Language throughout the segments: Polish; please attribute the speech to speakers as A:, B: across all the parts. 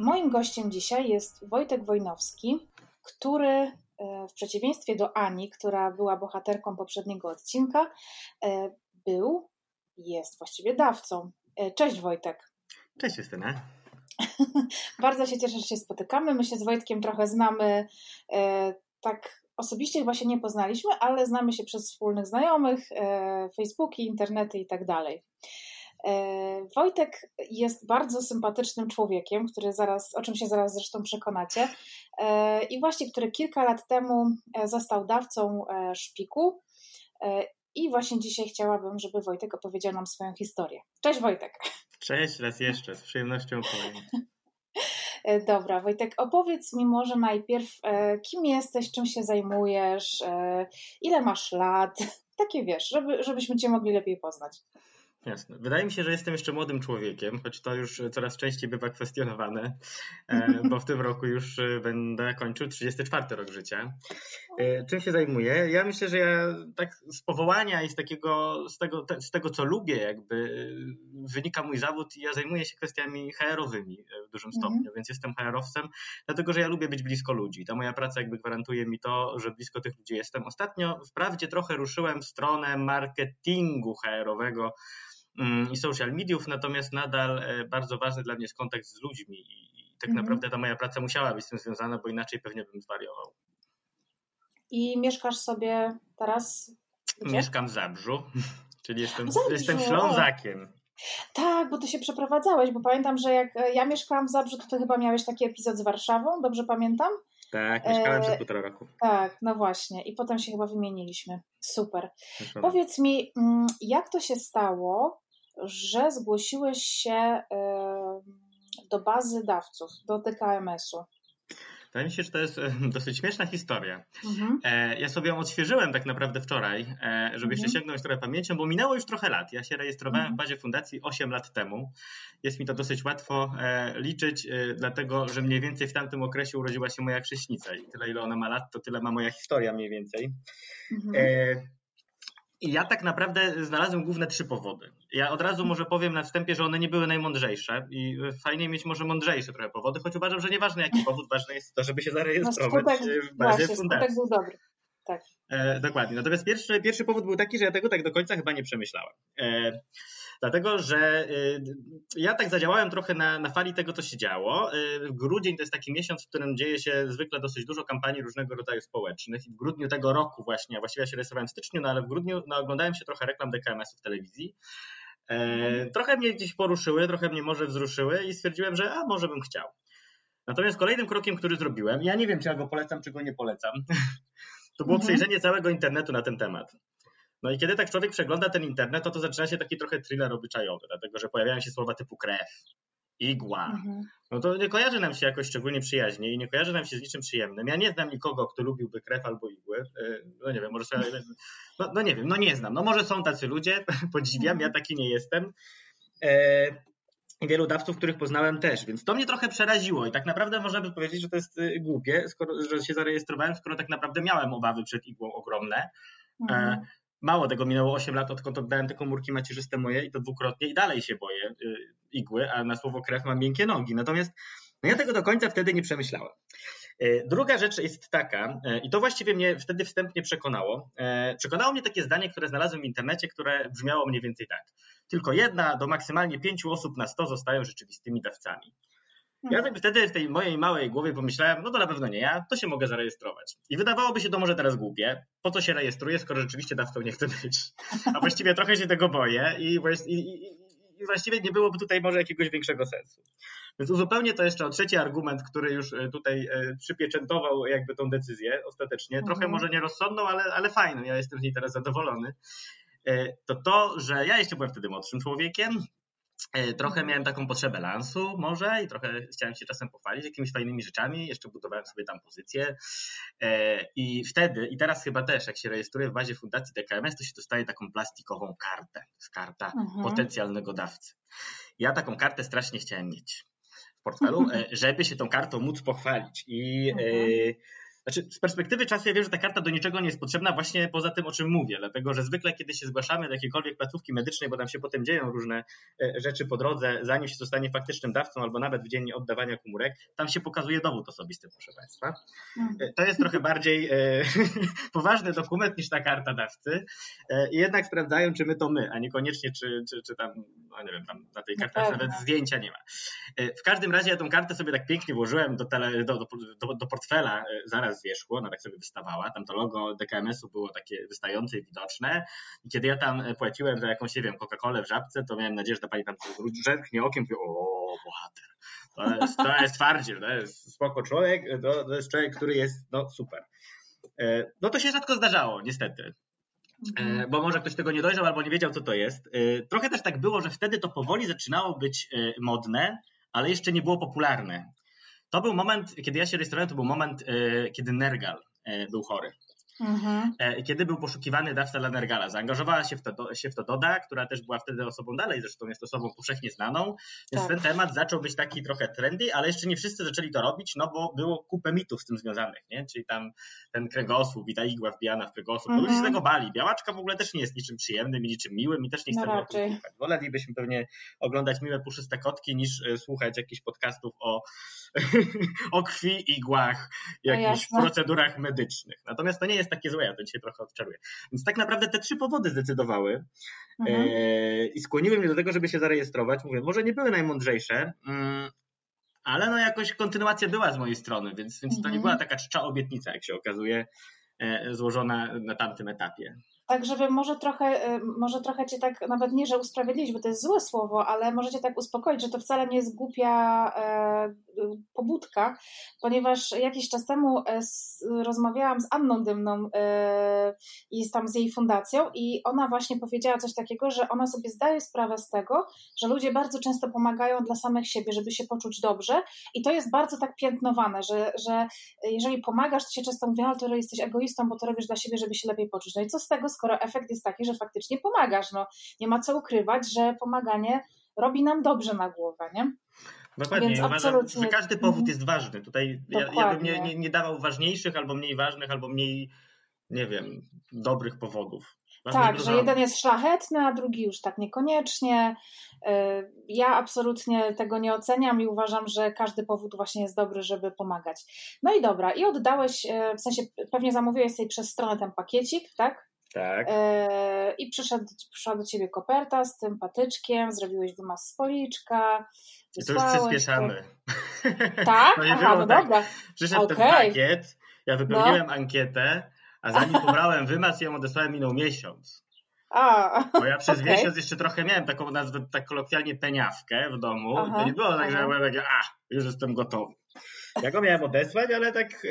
A: Moim gościem dzisiaj jest Wojtek Wojnowski, który e, w przeciwieństwie do Ani, która była bohaterką poprzedniego odcinka, e, był, jest właściwie dawcą. E, cześć Wojtek.
B: Cześć Justyna.
A: Bardzo się cieszę, że się spotykamy. My się z Wojtkiem trochę znamy tak osobiście chyba się nie poznaliśmy, ale znamy się przez wspólnych znajomych, Facebooki, internety i tak dalej. E, Wojtek jest bardzo sympatycznym człowiekiem, który zaraz, o czym się zaraz zresztą przekonacie, e, i właśnie który kilka lat temu e, został dawcą szpiku. I właśnie dzisiaj chciałabym, żeby Wojtek opowiedział nam swoją historię. Cześć Wojtek.
B: Cześć raz jeszcze, z przyjemnością opowiem.
A: Dobra, Wojtek, opowiedz mi może najpierw, kim jesteś, czym się zajmujesz, ile masz lat, takie wiesz, żeby, żebyśmy Cię mogli lepiej poznać.
B: Jasne. Wydaje mi się, że jestem jeszcze młodym człowiekiem, choć to już coraz częściej bywa kwestionowane, e, bo w tym roku już e, będę kończył 34 rok życia. E, czym się zajmuję? Ja myślę, że ja tak z powołania i z takiego, z tego, z tego co lubię, jakby wynika mój zawód i ja zajmuję się kwestiami HR-owymi w dużym mhm. stopniu, więc jestem HR-owcem, dlatego że ja lubię być blisko ludzi. Ta moja praca jakby gwarantuje mi to, że blisko tych ludzi jestem. Ostatnio wprawdzie trochę ruszyłem w stronę marketingu HR-owego, i social mediów, natomiast nadal e, bardzo ważny dla mnie jest kontakt z ludźmi i tak mhm. naprawdę ta moja praca musiała być z tym związana, bo inaczej pewnie bym zwariował.
A: I mieszkasz sobie teraz
B: gdzie? Mieszkam w Zabrzu, czyli jestem, Zabrzu. jestem Ślązakiem.
A: Tak, bo ty się przeprowadzałeś, bo pamiętam, że jak e, ja mieszkałam w Zabrzu, to ty chyba miałeś taki epizod z Warszawą, dobrze pamiętam?
B: Tak, mieszkałem e... przez półtora roku.
A: Tak, no właśnie. I potem się chyba wymieniliśmy. Super. Powiedz mi, mm, jak to się stało, że zgłosiłeś się do bazy dawców, do DKMS-u?
B: Wydaje mi się, że to jest e, dosyć śmieszna historia. Mhm. E, ja sobie ją odświeżyłem tak naprawdę wczoraj, e, żeby jeszcze mhm. sięgnąć trochę pamięcią, bo minęło już trochę lat. Ja się rejestrowałem mhm. w bazie fundacji 8 lat temu. Jest mi to dosyć łatwo liczyć, dlatego że mniej więcej w tamtym okresie urodziła się moja krześnica i tyle ile ona ma lat, to tyle ma moja historia mniej więcej. Mhm. I ja tak naprawdę znalazłem główne trzy powody. Ja od razu może powiem na wstępie, że one nie były najmądrzejsze i fajnie mieć może mądrzejsze trochę powody, choć uważam, że nieważne jaki powód, ważne jest to, żeby się zarejestrować no skutek, w bazie właśnie, fundacji.
A: był dobry. Tak.
B: E, dokładnie. Natomiast pierwszy, pierwszy powód był taki, że ja tego tak do końca chyba nie przemyślałem. E, Dlatego, że y, ja tak zadziałałem trochę na, na fali tego, co się działo. Y, grudzień to jest taki miesiąc, w którym dzieje się zwykle dosyć dużo kampanii różnego rodzaju społecznych. I w grudniu tego roku właśnie, właściwie ja się rejestrowałem w styczniu, no ale w grudniu no, oglądałem się trochę reklam DKMS-u w telewizji. E, trochę mnie gdzieś poruszyły, trochę mnie może wzruszyły i stwierdziłem, że a może bym chciał. Natomiast kolejnym krokiem, który zrobiłem, ja nie wiem, czy ja go polecam, czy go nie polecam, to było mhm. przejrzenie całego internetu na ten temat. No i kiedy tak człowiek przegląda ten internet, to, to zaczyna się taki trochę thriller obyczajowy, dlatego że pojawiają się słowa typu krew, igła. Mhm. No to nie kojarzy nam się jakoś szczególnie przyjaźnie i nie kojarzy nam się z niczym przyjemnym. Ja nie znam nikogo, kto lubiłby krew albo igły. E, no nie wiem, może sobie, no, no nie wiem, no nie znam. No może są tacy ludzie, podziwiam, ja mhm. taki nie jestem. E, i wielu dawców, których poznałem też, więc to mnie trochę przeraziło i tak naprawdę można by powiedzieć, że to jest y, głupie, skoro, że się zarejestrowałem, skoro tak naprawdę miałem obawy przed igłą ogromne. E, mhm. Mało tego, minęło 8 lat, odkąd oddałem te komórki macierzyste moje i to dwukrotnie i dalej się boję y, igły, a na słowo krew mam miękkie nogi. Natomiast no ja tego do końca wtedy nie przemyślałem. Y, druga rzecz jest taka, y, i to właściwie mnie wtedy wstępnie przekonało. Przekonało mnie takie zdanie, które znalazłem w internecie, które brzmiało mniej więcej tak. Tylko jedna do maksymalnie pięciu osób na sto zostają rzeczywistymi dawcami. Ja tak wtedy w tej mojej małej głowie pomyślałem, no to na pewno nie ja, to się mogę zarejestrować. I wydawałoby się to może teraz głupie, po co się rejestruję, skoro rzeczywiście dawcą nie chcę być. A właściwie trochę się tego boję i, i, i właściwie nie byłoby tutaj może jakiegoś większego sensu. Więc uzupełnię to jeszcze o trzeci argument, który już e, tutaj e, przypieczętował jakby tą decyzję ostatecznie. Trochę mhm. może nierozsądną, ale, ale fajną, ja jestem z niej teraz zadowolony. E, to to, że ja jeszcze byłem wtedy młodszym człowiekiem, trochę miałem taką potrzebę lansu może i trochę chciałem się czasem pochwalić jakimiś fajnymi rzeczami, jeszcze budowałem sobie tam pozycję e, i wtedy, i teraz chyba też, jak się rejestruję w bazie Fundacji DKMS, to się dostaje taką plastikową kartę, karta mhm. potencjalnego dawcy. Ja taką kartę strasznie chciałem mieć w portfelu, e, żeby się tą kartą móc pochwalić i mhm. Znaczy z perspektywy czasu ja wiem, że ta karta do niczego nie jest potrzebna właśnie poza tym, o czym mówię, dlatego że zwykle kiedy się zgłaszamy do jakiejkolwiek placówki medycznej, bo tam się potem dzieją różne e, rzeczy po drodze, zanim się zostanie faktycznym dawcą albo nawet w dzień oddawania komórek, tam się pokazuje dowód osobisty, proszę Państwa. Mhm. To jest trochę bardziej poważny dokument niż ta karta dawcy i jednak sprawdzają, czy my to my, a niekoniecznie czy, czy, czy tam, no nie wiem, tam na tej karcie nawet zdjęcia nie ma. W każdym razie ja tą kartę sobie tak pięknie włożyłem do, tele, do, do, do portfela zaraz wierzchu, ona tak sobie wystawała, tam to logo DKMS-u było takie wystające i widoczne i kiedy ja tam płaciłem za jakąś, nie wiem, Coca-Colę w żabce, to miałem nadzieję, że ta pani tam zerknie okiem i o, bohater. To jest, to jest twardziel, to jest spoko człowiek, to, to jest człowiek, który jest, no super. E, no to się rzadko zdarzało, niestety. E, mhm. Bo może ktoś tego nie dojrzał albo nie wiedział, co to jest. E, trochę też tak było, że wtedy to powoli zaczynało być modne, ale jeszcze nie było popularne. To był moment, kiedy ja się rejestrowałem, to był moment, kiedy Nergal był chory. Mhm. E, kiedy był poszukiwany dawca dla Nergala. Zaangażowała się w, to, się w to Doda, która też była wtedy osobą dalej, zresztą jest osobą powszechnie znaną, więc tak. ten temat zaczął być taki trochę trendy, ale jeszcze nie wszyscy zaczęli to robić, no bo było kupę mitów z tym związanych, nie? czyli tam ten kręgosłup i ta igła wbijana w kręgosłup, mhm. ludzie się tego bali. Białaczka w ogóle też nie jest niczym przyjemnym i niczym miłym i też nie chcemy no o tym słuchać. Wolelibyśmy pewnie oglądać miłe, puszyste kotki niż e, słuchać jakichś podcastów o, o krwi, igłach, no jakichś no procedurach medycznych. Natomiast to nie jest jest takie złe, ja to dzisiaj trochę odczaruję. Więc tak naprawdę te trzy powody zdecydowały mhm. e, i skłoniły mnie do tego, żeby się zarejestrować. Mówię, może nie były najmądrzejsze, mm, ale no jakoś kontynuacja była z mojej strony, więc, więc to nie mhm. była taka czcza obietnica, jak się okazuje, e, złożona na tamtym etapie
A: tak żeby może trochę, y, może trochę cię tak, nawet nie, że usprawiedliwić, bo to jest złe słowo, ale możecie tak uspokoić, że to wcale nie jest głupia e, pobudka, ponieważ jakiś czas temu e, rozmawiałam z Anną Dymną e, i tam z jej fundacją i ona właśnie powiedziała coś takiego, że ona sobie zdaje sprawę z tego, że ludzie bardzo często pomagają dla samych siebie, żeby się poczuć dobrze i to jest bardzo tak piętnowane, że, że jeżeli pomagasz, to się często mówi, ale to jesteś egoistą, bo to robisz dla siebie, żeby się lepiej poczuć. No i co z tego, skoro efekt jest taki, że faktycznie pomagasz. No, nie ma co ukrywać, że pomaganie robi nam dobrze na głowę, nie?
B: Dokładnie, Więc uważam, absolutnie... że każdy powód mhm. jest ważny. Tutaj ja, ja, bym nie, nie, nie dawał ważniejszych, albo mniej ważnych, albo mniej, nie wiem, dobrych powodów.
A: Ważne tak, że jeden jest szlachetny, a drugi już tak niekoniecznie. Y, ja absolutnie tego nie oceniam i uważam, że każdy powód właśnie jest dobry, żeby pomagać. No i dobra, i oddałeś, y, w sensie pewnie zamówiłeś sobie przez stronę ten pakiecik, tak?
B: Tak.
A: E, I przyszedł, przyszła do ciebie koperta z tym patyczkiem, zrobiłeś wymaz z policzka.
B: I to już przyspieszamy.
A: Tak? No Aha, no tak. dobra.
B: Przyszedł okay. ten pakiet, ja wypełniłem no. ankietę, a zanim pobrałem wymaz, ją odesłałem minął miesiąc.
A: A,
B: Bo ja przez okay. miesiąc jeszcze trochę miałem taką nazwę, tak kolokwialnie peniawkę w domu. Aha, to nie było tak, że ja byłem a, już jestem gotowy. Ja go miałem odesłać, ale tak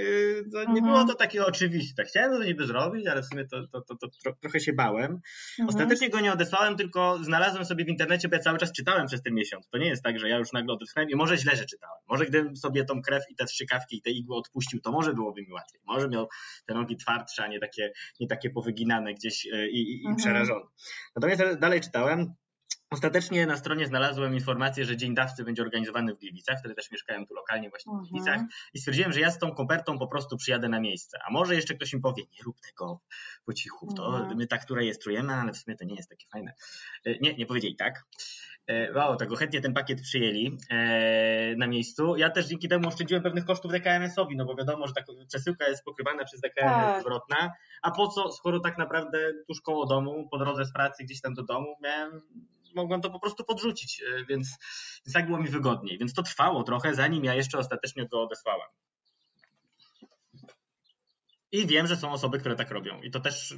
B: to nie mhm. było to takie oczywiste. Chciałem to niby zrobić, ale w sumie to, to, to, to tro, trochę się bałem. Mhm. Ostatecznie go nie odesłałem, tylko znalazłem sobie w internecie, bo ja cały czas czytałem przez ten miesiąc. To nie jest tak, że ja już nagle odetchnąłem i może źle, że czytałem. Może gdybym sobie tą krew i te strzykawki i te igły odpuścił, to może byłoby mi łatwiej. Może miał te nogi twardsze, a nie takie, nie takie powyginane gdzieś y, i, i, i mhm. przerażone. Natomiast dalej czytałem. Ostatecznie na stronie znalazłem informację, że Dzień Dawcy będzie organizowany w Gliwicach, wtedy też mieszkałem tu lokalnie właśnie w mhm. Gliwicach i stwierdziłem, że ja z tą kopertą po prostu przyjadę na miejsce. A może jeszcze ktoś mi powie, nie rób tego po cichu, to mhm. my tak tu rejestrujemy, ale w sumie to nie jest takie fajne. E, nie, nie powiedzieli tak. E, wow, tego chętnie ten pakiet przyjęli e, na miejscu. Ja też dzięki temu oszczędziłem pewnych kosztów DKMS-owi, no bo wiadomo, że ta przesyłka jest pokrywana przez DKMS tak. zwrotna, a po co, skoro tak naprawdę tuż koło domu, po drodze z pracy gdzieś tam do domu miałem mogłem to po prostu podrzucić, e, więc, więc tak było mi wygodniej. Więc to trwało trochę, zanim ja jeszcze ostatecznie go odesłałem. I wiem, że są osoby, które tak robią. I to też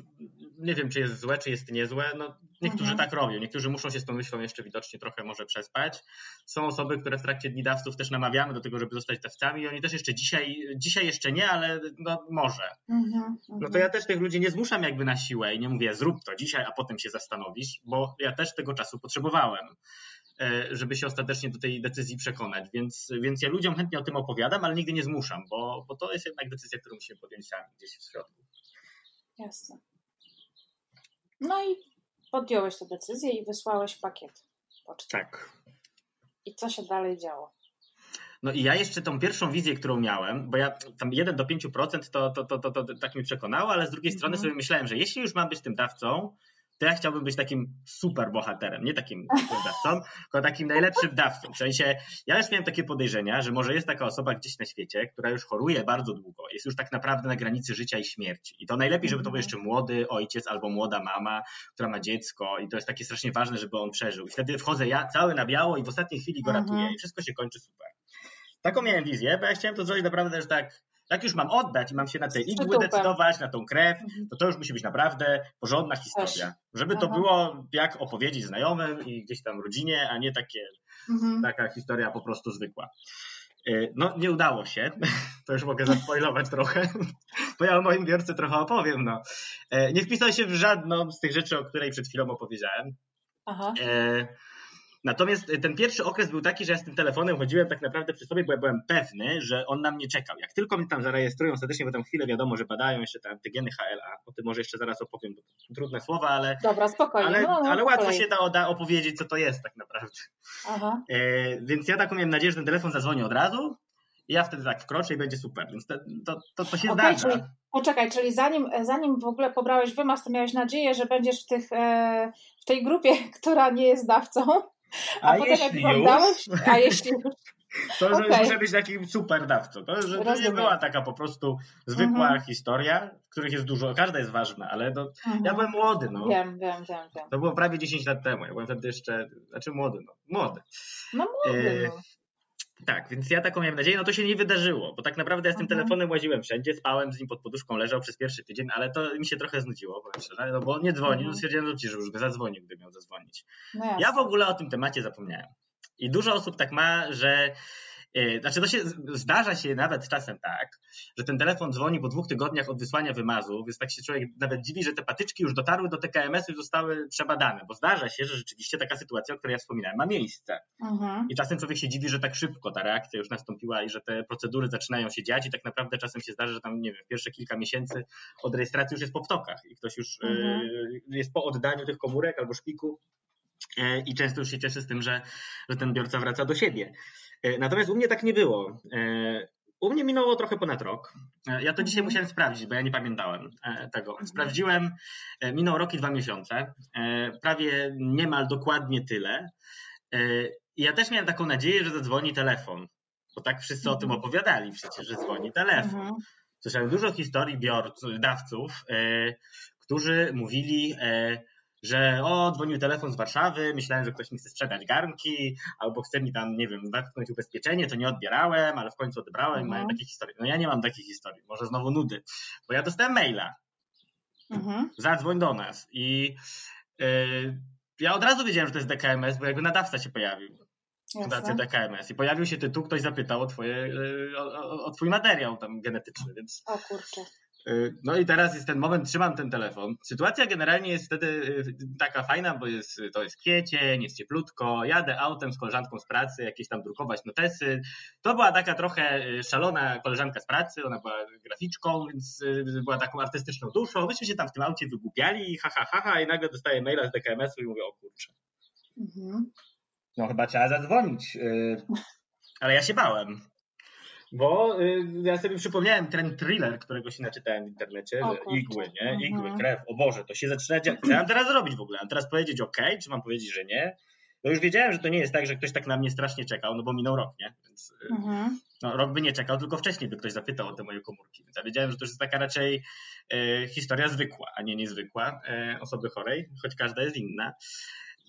B: nie wiem, czy jest złe, czy jest niezłe. No, niektórzy mhm. tak robią, niektórzy muszą się z tą myślą jeszcze widocznie trochę może przespać. Są osoby, które w trakcie Dni Dawców też namawiamy do tego, żeby zostać dawcami i oni też jeszcze dzisiaj, dzisiaj jeszcze nie, ale no, może. Mhm, no to mhm. ja też tych ludzi nie zmuszam jakby na siłę i nie mówię zrób to dzisiaj, a potem się zastanowisz, bo ja też tego czasu potrzebowałem. E, żeby się ostatecznie do tej decyzji przekonać. Więc, więc ja ludziom chętnie o tym opowiadam, ale nigdy nie zmuszam, bo, bo to jest jednak decyzja, którą musimy podjąć sami gdzieś w środku.
A: Jasne. No i podjąłeś tę decyzję i wysłałeś pakiet poczty.
B: Tak.
A: I co się dalej działo?
B: No i ja jeszcze tą pierwszą wizję, którą miałem, bo ja tam 1 do 5% to, to, to, to, to tak mi przekonało, ale z drugiej strony mhm. sobie myślałem, że jeśli już mam być tym dawcą, to ja chciałbym być takim super bohaterem, nie takim dawcą, tylko takim najlepszym dawcą. W sensie, ja już miałem takie podejrzenia, że może jest taka osoba gdzieś na świecie, która już choruje bardzo długo, jest już tak naprawdę na granicy życia i śmierci. I to najlepiej, żeby to był mhm. jeszcze młody ojciec albo młoda mama, która ma dziecko i to jest takie strasznie ważne, żeby on przeżył. I wtedy wchodzę ja cały na biało i w ostatniej chwili go ratuję mhm. i wszystko się kończy super. Taką miałem wizję, bo ja chciałem to zrobić naprawdę też tak jak już mam oddać i mam się na te igły decydować, na tą krew, mhm. to to już musi być naprawdę porządna historia. Żeby to było jak opowiedzieć znajomym i gdzieś tam rodzinie, a nie takie, mhm. taka historia po prostu zwykła. Y, no, nie udało się. To już mogę zaspoilować trochę, bo ja o moim biorcy trochę opowiem. No. Y, nie wpisał się w żadną z tych rzeczy, o której przed chwilą opowiedziałem. Aha. E Natomiast y, ten pierwszy okres był taki, że ja z tym telefonem chodziłem tak naprawdę przy sobie, bo ja byłem pewny, że on na mnie czekał. Jak tylko mnie tam zarejestrują serdecznie, bo tam chwilę wiadomo, że badają jeszcze te antygeny HLA, o tym może jeszcze zaraz opowiem, bo to trudne słowa, ale,
A: Dobra, spokojnie.
B: ale,
A: no,
B: no, ale łatwo się da, da opowiedzieć, co to jest tak naprawdę. Aha. E, więc ja taką miałem nadzieję, że ten telefon zadzwoni od razu, ja wtedy tak wkroczę i będzie super, więc to, to, to, to się okay, zdarza.
A: Czyli, poczekaj, czyli zanim, zanim w ogóle pobrałeś wymaz, to miałeś nadzieję, że będziesz w, tych, e, w tej grupie, która nie jest dawcą?
B: A, a jeśli już? A jeśli już? To, że okay. muszę być takim super dawcą. To, że to nie była taka po prostu zwykła mhm. historia, w których jest dużo, każda jest ważna, ale to, mhm. ja byłem młody. No.
A: Wiem, wiem, wiem, wiem.
B: To było prawie 10 lat temu. Ja byłem wtedy jeszcze, znaczy młody, no. Młody.
A: No młody, e, no.
B: Tak, więc ja taką miałem nadzieję, no to się nie wydarzyło, bo tak naprawdę ja z tym mhm. telefonem łaziłem wszędzie, spałem z nim pod poduszką, leżał przez pierwszy tydzień, ale to mi się trochę znudziło, powiem szczerze, no bo nie dzwonił, mhm. no stwierdziłem, że już by zadzwonił, gdy miał zadzwonić. No ja w ogóle o tym temacie zapomniałem. I dużo osób tak ma, że znaczy, to się zdarza się nawet czasem tak, że ten telefon dzwoni po dwóch tygodniach od wysłania wymazu, więc tak się człowiek nawet dziwi, że te patyczki już dotarły do TKMS-u i zostały przebadane, bo zdarza się, że rzeczywiście taka sytuacja, o której ja wspominałem, ma miejsce. Mhm. I czasem człowiek się dziwi, że tak szybko ta reakcja już nastąpiła i że te procedury zaczynają się dziać i tak naprawdę czasem się zdarza, że tam, nie wiem, pierwsze kilka miesięcy od rejestracji już jest po ptokach i ktoś już e, mhm. jest po oddaniu tych komórek albo szpiku e, i często już się cieszy z tym, że, że ten biorca wraca do siebie. E, natomiast u mnie tak nie było. E, u mnie minęło trochę ponad rok. E, ja to dzisiaj mhm. musiałem sprawdzić, bo ja nie pamiętałem tego. Mhm. Sprawdziłem, minął rok i dwa miesiące, prawie niemal dokładnie tyle. Ja też miałem taką nadzieję, że zadzwoni telefon, bo tak wszyscy o tym mhm. opowiadali przecież, że dzwoni telefon. Słyszałem dużo historii biorców, dawców, którzy mówili, że o, dzwonił telefon z Warszawy, myślałem, że ktoś mi chce sprzedać garnki, albo chce mi tam, nie wiem, zatknąć ubezpieczenie, to nie odbierałem, ale w końcu odebrałem, mhm. mają takie historie. No ja nie mam takich historii, może znowu nudy, bo ja dostałem maila. Mhm. Zadzwoń do nas. I yy, ja od razu wiedziałem, że to jest DKMS, bo jakby nadawca się pojawił. Fundacja DKMS. I pojawił się tytuł, ktoś zapytał o, twoje, y, o, o, o twój materiał tam genetyczny, więc.
A: O kurczę.
B: Y, no i teraz jest ten moment, trzymam ten telefon. Sytuacja generalnie jest wtedy y, taka fajna, bo jest, to jest kwiecień, jest cieplutko, jadę autem z koleżanką z pracy, jakieś tam drukować notesy. To była taka trochę y, szalona koleżanka z pracy, ona była graficzką, więc była taką artystyczną duszą. Myśmy się tam w tym aucie wygłupiali, ha, ha, ha, ha i nagle dostaję maila z DKMS-u i mówię, o kurczę. Mhm. No chyba trzeba zadzwonić. Ale ja się bałem. Bo y, ja sobie przypomniałem ten thriller, którego się naczytałem w internecie, o, igły, nie? Mhm. Igły, krew, o Boże, to się zaczyna dziać. Co ja mam teraz zrobić w ogóle? Mam teraz powiedzieć ok, czy mam powiedzieć, że nie? No już wiedziałem, że to nie jest tak, że ktoś tak na mnie strasznie czekał, no bo minął rok, nie? Więc y, mhm. no, rok by nie czekał, tylko wcześniej by ktoś zapytał o te moje komórki. Więc ja wiedziałem, że to jest taka raczej e, historia zwykła, a nie niezwykła e, osoby chorej, choć każda jest inna.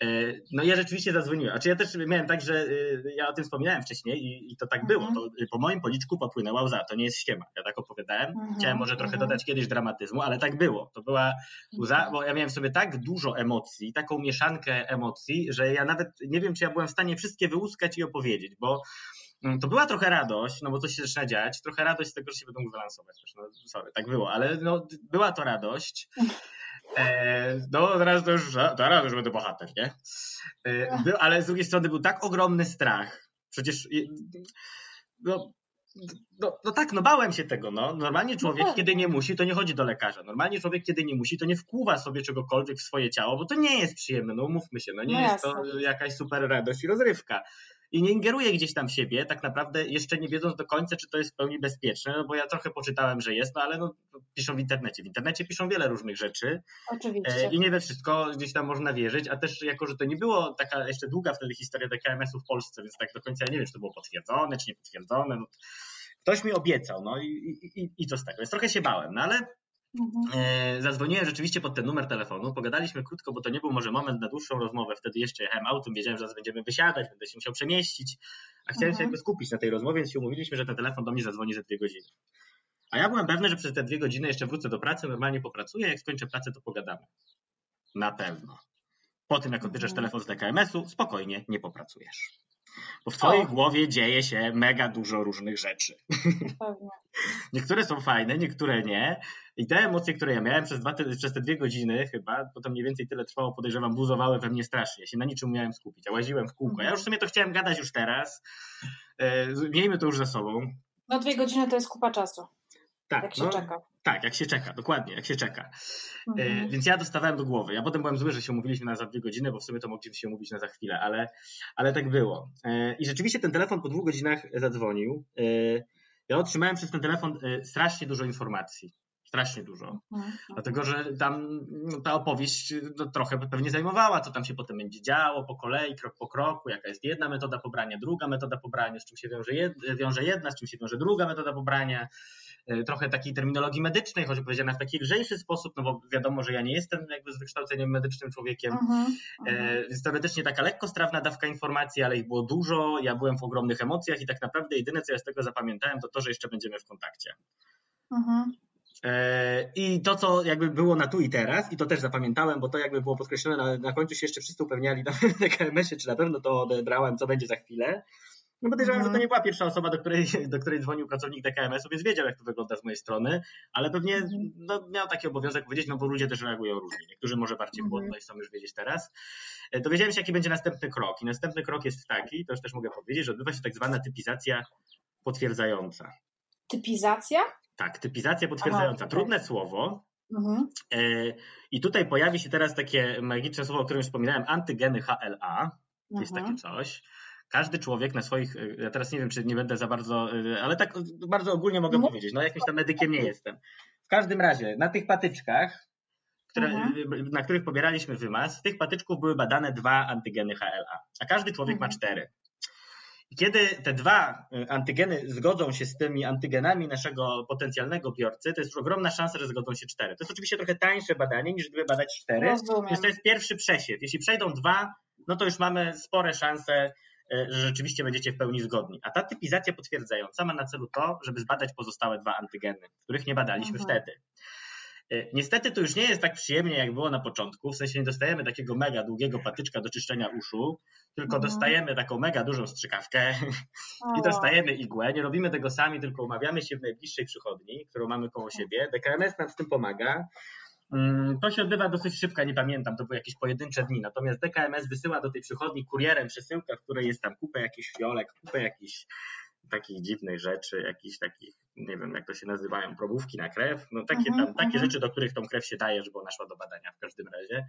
B: E, no ja rzeczywiście zadzwoniłem. Znaczy ja też miałem tak, że y, ja o tym wspominałem wcześniej i, i to tak było. Mhm. To y, po moim policzku popłynęła łza. To nie jest ściema. Ja tak opowiadałem. Mhm. Chciałem może trochę mhm. dodać kiedyś dramatyzmu, ale tak było. To była łza, bo ja miałem w sobie tak dużo emocji, taką mieszankę emocji, że ja nawet nie wiem, czy ja byłem w stanie wszystkie wyłuskać i opowiedzieć, bo mm, to była trochę radość, no bo coś się zaczyna dziać, trochę radość z tego, że się będą wybalansować. No, sorry, tak było, ale no, była to radość. E, no teraz to już, teraz już będę bohater, nie? E, był, ale z drugiej strony był tak ogromny strach. Przecież no, no, no, tak, no bałem się tego. No. Normalnie człowiek, no kiedy nie musi, to nie chodzi do lekarza. Normalnie człowiek, kiedy nie musi, to nie wkłuwa sobie czegokolwiek w swoje ciało, bo to nie jest przyjemne, no umówmy się, no nie no jest to jakaś super radość i rozrywka. I nie ingeruję gdzieś tam siebie, tak naprawdę jeszcze nie wiedząc do końca, czy to jest w pełni bezpieczne, no bo ja trochę poczytałem, że jest, no ale no, piszą w internecie. W internecie piszą wiele różnych rzeczy
A: Oczywiście.
B: i nie we wszystko gdzieś tam można wierzyć, a też jako, że to nie było taka jeszcze długa wtedy historia DKMS-u w Polsce, więc tak do końca ja nie wiem, czy to było potwierdzone, czy nie potwierdzone. No, ktoś mi obiecał, no i, i, i co z tego? Więc trochę się bałem, no ale Mhm. E, zadzwoniłem rzeczywiście pod ten numer telefonu, pogadaliśmy krótko, bo to nie był może moment na dłuższą rozmowę. Wtedy jeszcze jechałem autem, wiedziałem, że zaraz będziemy wysiadać, będę się musiał przemieścić, a chciałem mhm. się jakby skupić na tej rozmowie, więc się umówiliśmy, że ten telefon do mnie zadzwoni za dwie godziny. A ja byłem pewny, że przez te dwie godziny jeszcze wrócę do pracy, normalnie popracuję, jak skończę pracę, to pogadamy. Na pewno. Po tym, jak odbierzesz mhm. telefon z DKMS-u, spokojnie nie popracujesz. Bo w twojej o. głowie dzieje się mega dużo różnych rzeczy. niektóre są fajne, niektóre nie. I te emocje, które ja miałem przez, dwa, przez te dwie godziny chyba, bo to mniej więcej tyle trwało, podejrzewam, buzowały we mnie strasznie. Ja się na niczym miałem skupić, a łaziłem w kółko. Ja już w sumie to chciałem gadać już teraz. E, miejmy to już za sobą.
A: No dwie godziny to jest kupa czasu. Tak, jak się no, czeka.
B: Tak, jak się czeka, dokładnie, jak się czeka. E, mhm. więc ja dostawałem do głowy. Ja potem byłem zły, że się umówiliśmy na za dwie godziny, bo w sumie to mogliśmy się umówić na za chwilę, ale, ale tak było. E, I rzeczywiście ten telefon po dwóch godzinach zadzwonił. E, ja otrzymałem przez ten telefon strasznie dużo informacji strasznie dużo. Mhm, mhm. Dlatego, że tam no, ta opowieść no, trochę pewnie zajmowała, co tam się potem będzie działo po kolei, krok po kroku, jaka jest jedna metoda pobrania, druga metoda pobrania, z czym się wiąże, jed, wiąże jedna, z czym się wiąże druga metoda pobrania. E, trochę takiej terminologii medycznej, choć opowiedziana w taki lżejszy sposób, no bo wiadomo, że ja nie jestem jakby z wykształceniem medycznym człowiekiem, uh-huh, uh-huh. więc teoretycznie taka lekko strawna dawka informacji, ale ich było dużo, ja byłem w ogromnych emocjach i tak naprawdę jedyne, co ja z tego zapamiętałem, to to, że jeszcze będziemy w kontakcie. Uh-huh. I to, co jakby było na tu i teraz, i to też zapamiętałem, bo to jakby było podkreślone, na, na końcu się jeszcze wszyscy upewniali na KMS-ie, czy na pewno to odebrałem, co będzie za chwilę. No podejrzewam, mhm. że to nie była pierwsza osoba, do której, do której dzwonił pracownik DKMS-u, więc wiedział, jak to wygląda z mojej strony, ale pewnie mhm. no, miał taki obowiązek powiedzieć, no bo ludzie też reagują różnie. Niektórzy może bardziej płodno mhm. i chcą już wiedzieć teraz. E, dowiedziałem się, jaki będzie następny krok. I następny krok jest taki, to już też mogę powiedzieć, że odbywa się tak zwana typizacja potwierdzająca.
A: Typizacja?
B: Tak, typizacja potwierdzająca. Aha, Trudne słowo. Mhm. E, I tutaj pojawi się teraz takie magiczne słowo, o którym wspominałem, antygeny HLA. To jest takie coś każdy człowiek na swoich, ja teraz nie wiem, czy nie będę za bardzo, e, ale tak bardzo ogólnie mogę no. powiedzieć, no jakimś tam medykiem nie jestem. W każdym razie, na tych patyczkach, które, mhm. na których pobieraliśmy wymaz, z tych patyczków były badane dwa antygeny HLA, a każdy człowiek mhm. ma cztery. Kiedy te dwa e, antygeny zgodzą się z tymi antygenami naszego potencjalnego biorcy, to jest już ogromna szansa, że zgodzą się cztery. To jest oczywiście trochę tańsze badanie niż gdyby badać cztery, Rozumiem. więc to jest pierwszy przesiew. Jeśli przejdą dwa, no to już mamy spore szanse E, że rzeczywiście będziecie w pełni zgodni. A ta typizacja potwierdzająca ma na celu to, żeby zbadać pozostałe dwa antygeny, których nie badaliśmy mhm. wtedy. E, niestety to już nie jest tak przyjemnie, jak było na początku, w sensie nie dostajemy takiego mega długiego patyczka do czyszczenia uszu, tylko mhm. dostajemy taką mega dużą strzykawkę o. i dostajemy igłę. Nie robimy tego sami, tylko umawiamy się w najbliższej przychodni, którą mamy koło siebie. DKMS nam z tym pomaga. Mm, to się odbywa dosyć szybko, nie pamiętam, to były jakieś pojedyncze dni. Natomiast DKMS wysyła do tej przychodni kurierem przesyłkę, w której jest tam kupę jakichś fiolek, kupę jakichś takich dziwnych rzeczy, jakichś takich, nie wiem jak to się nazywają, probówki na krew, no takie, tam, uh-huh, takie uh-huh. rzeczy, do których tą krew się daje, żeby ona szła do badania w każdym razie.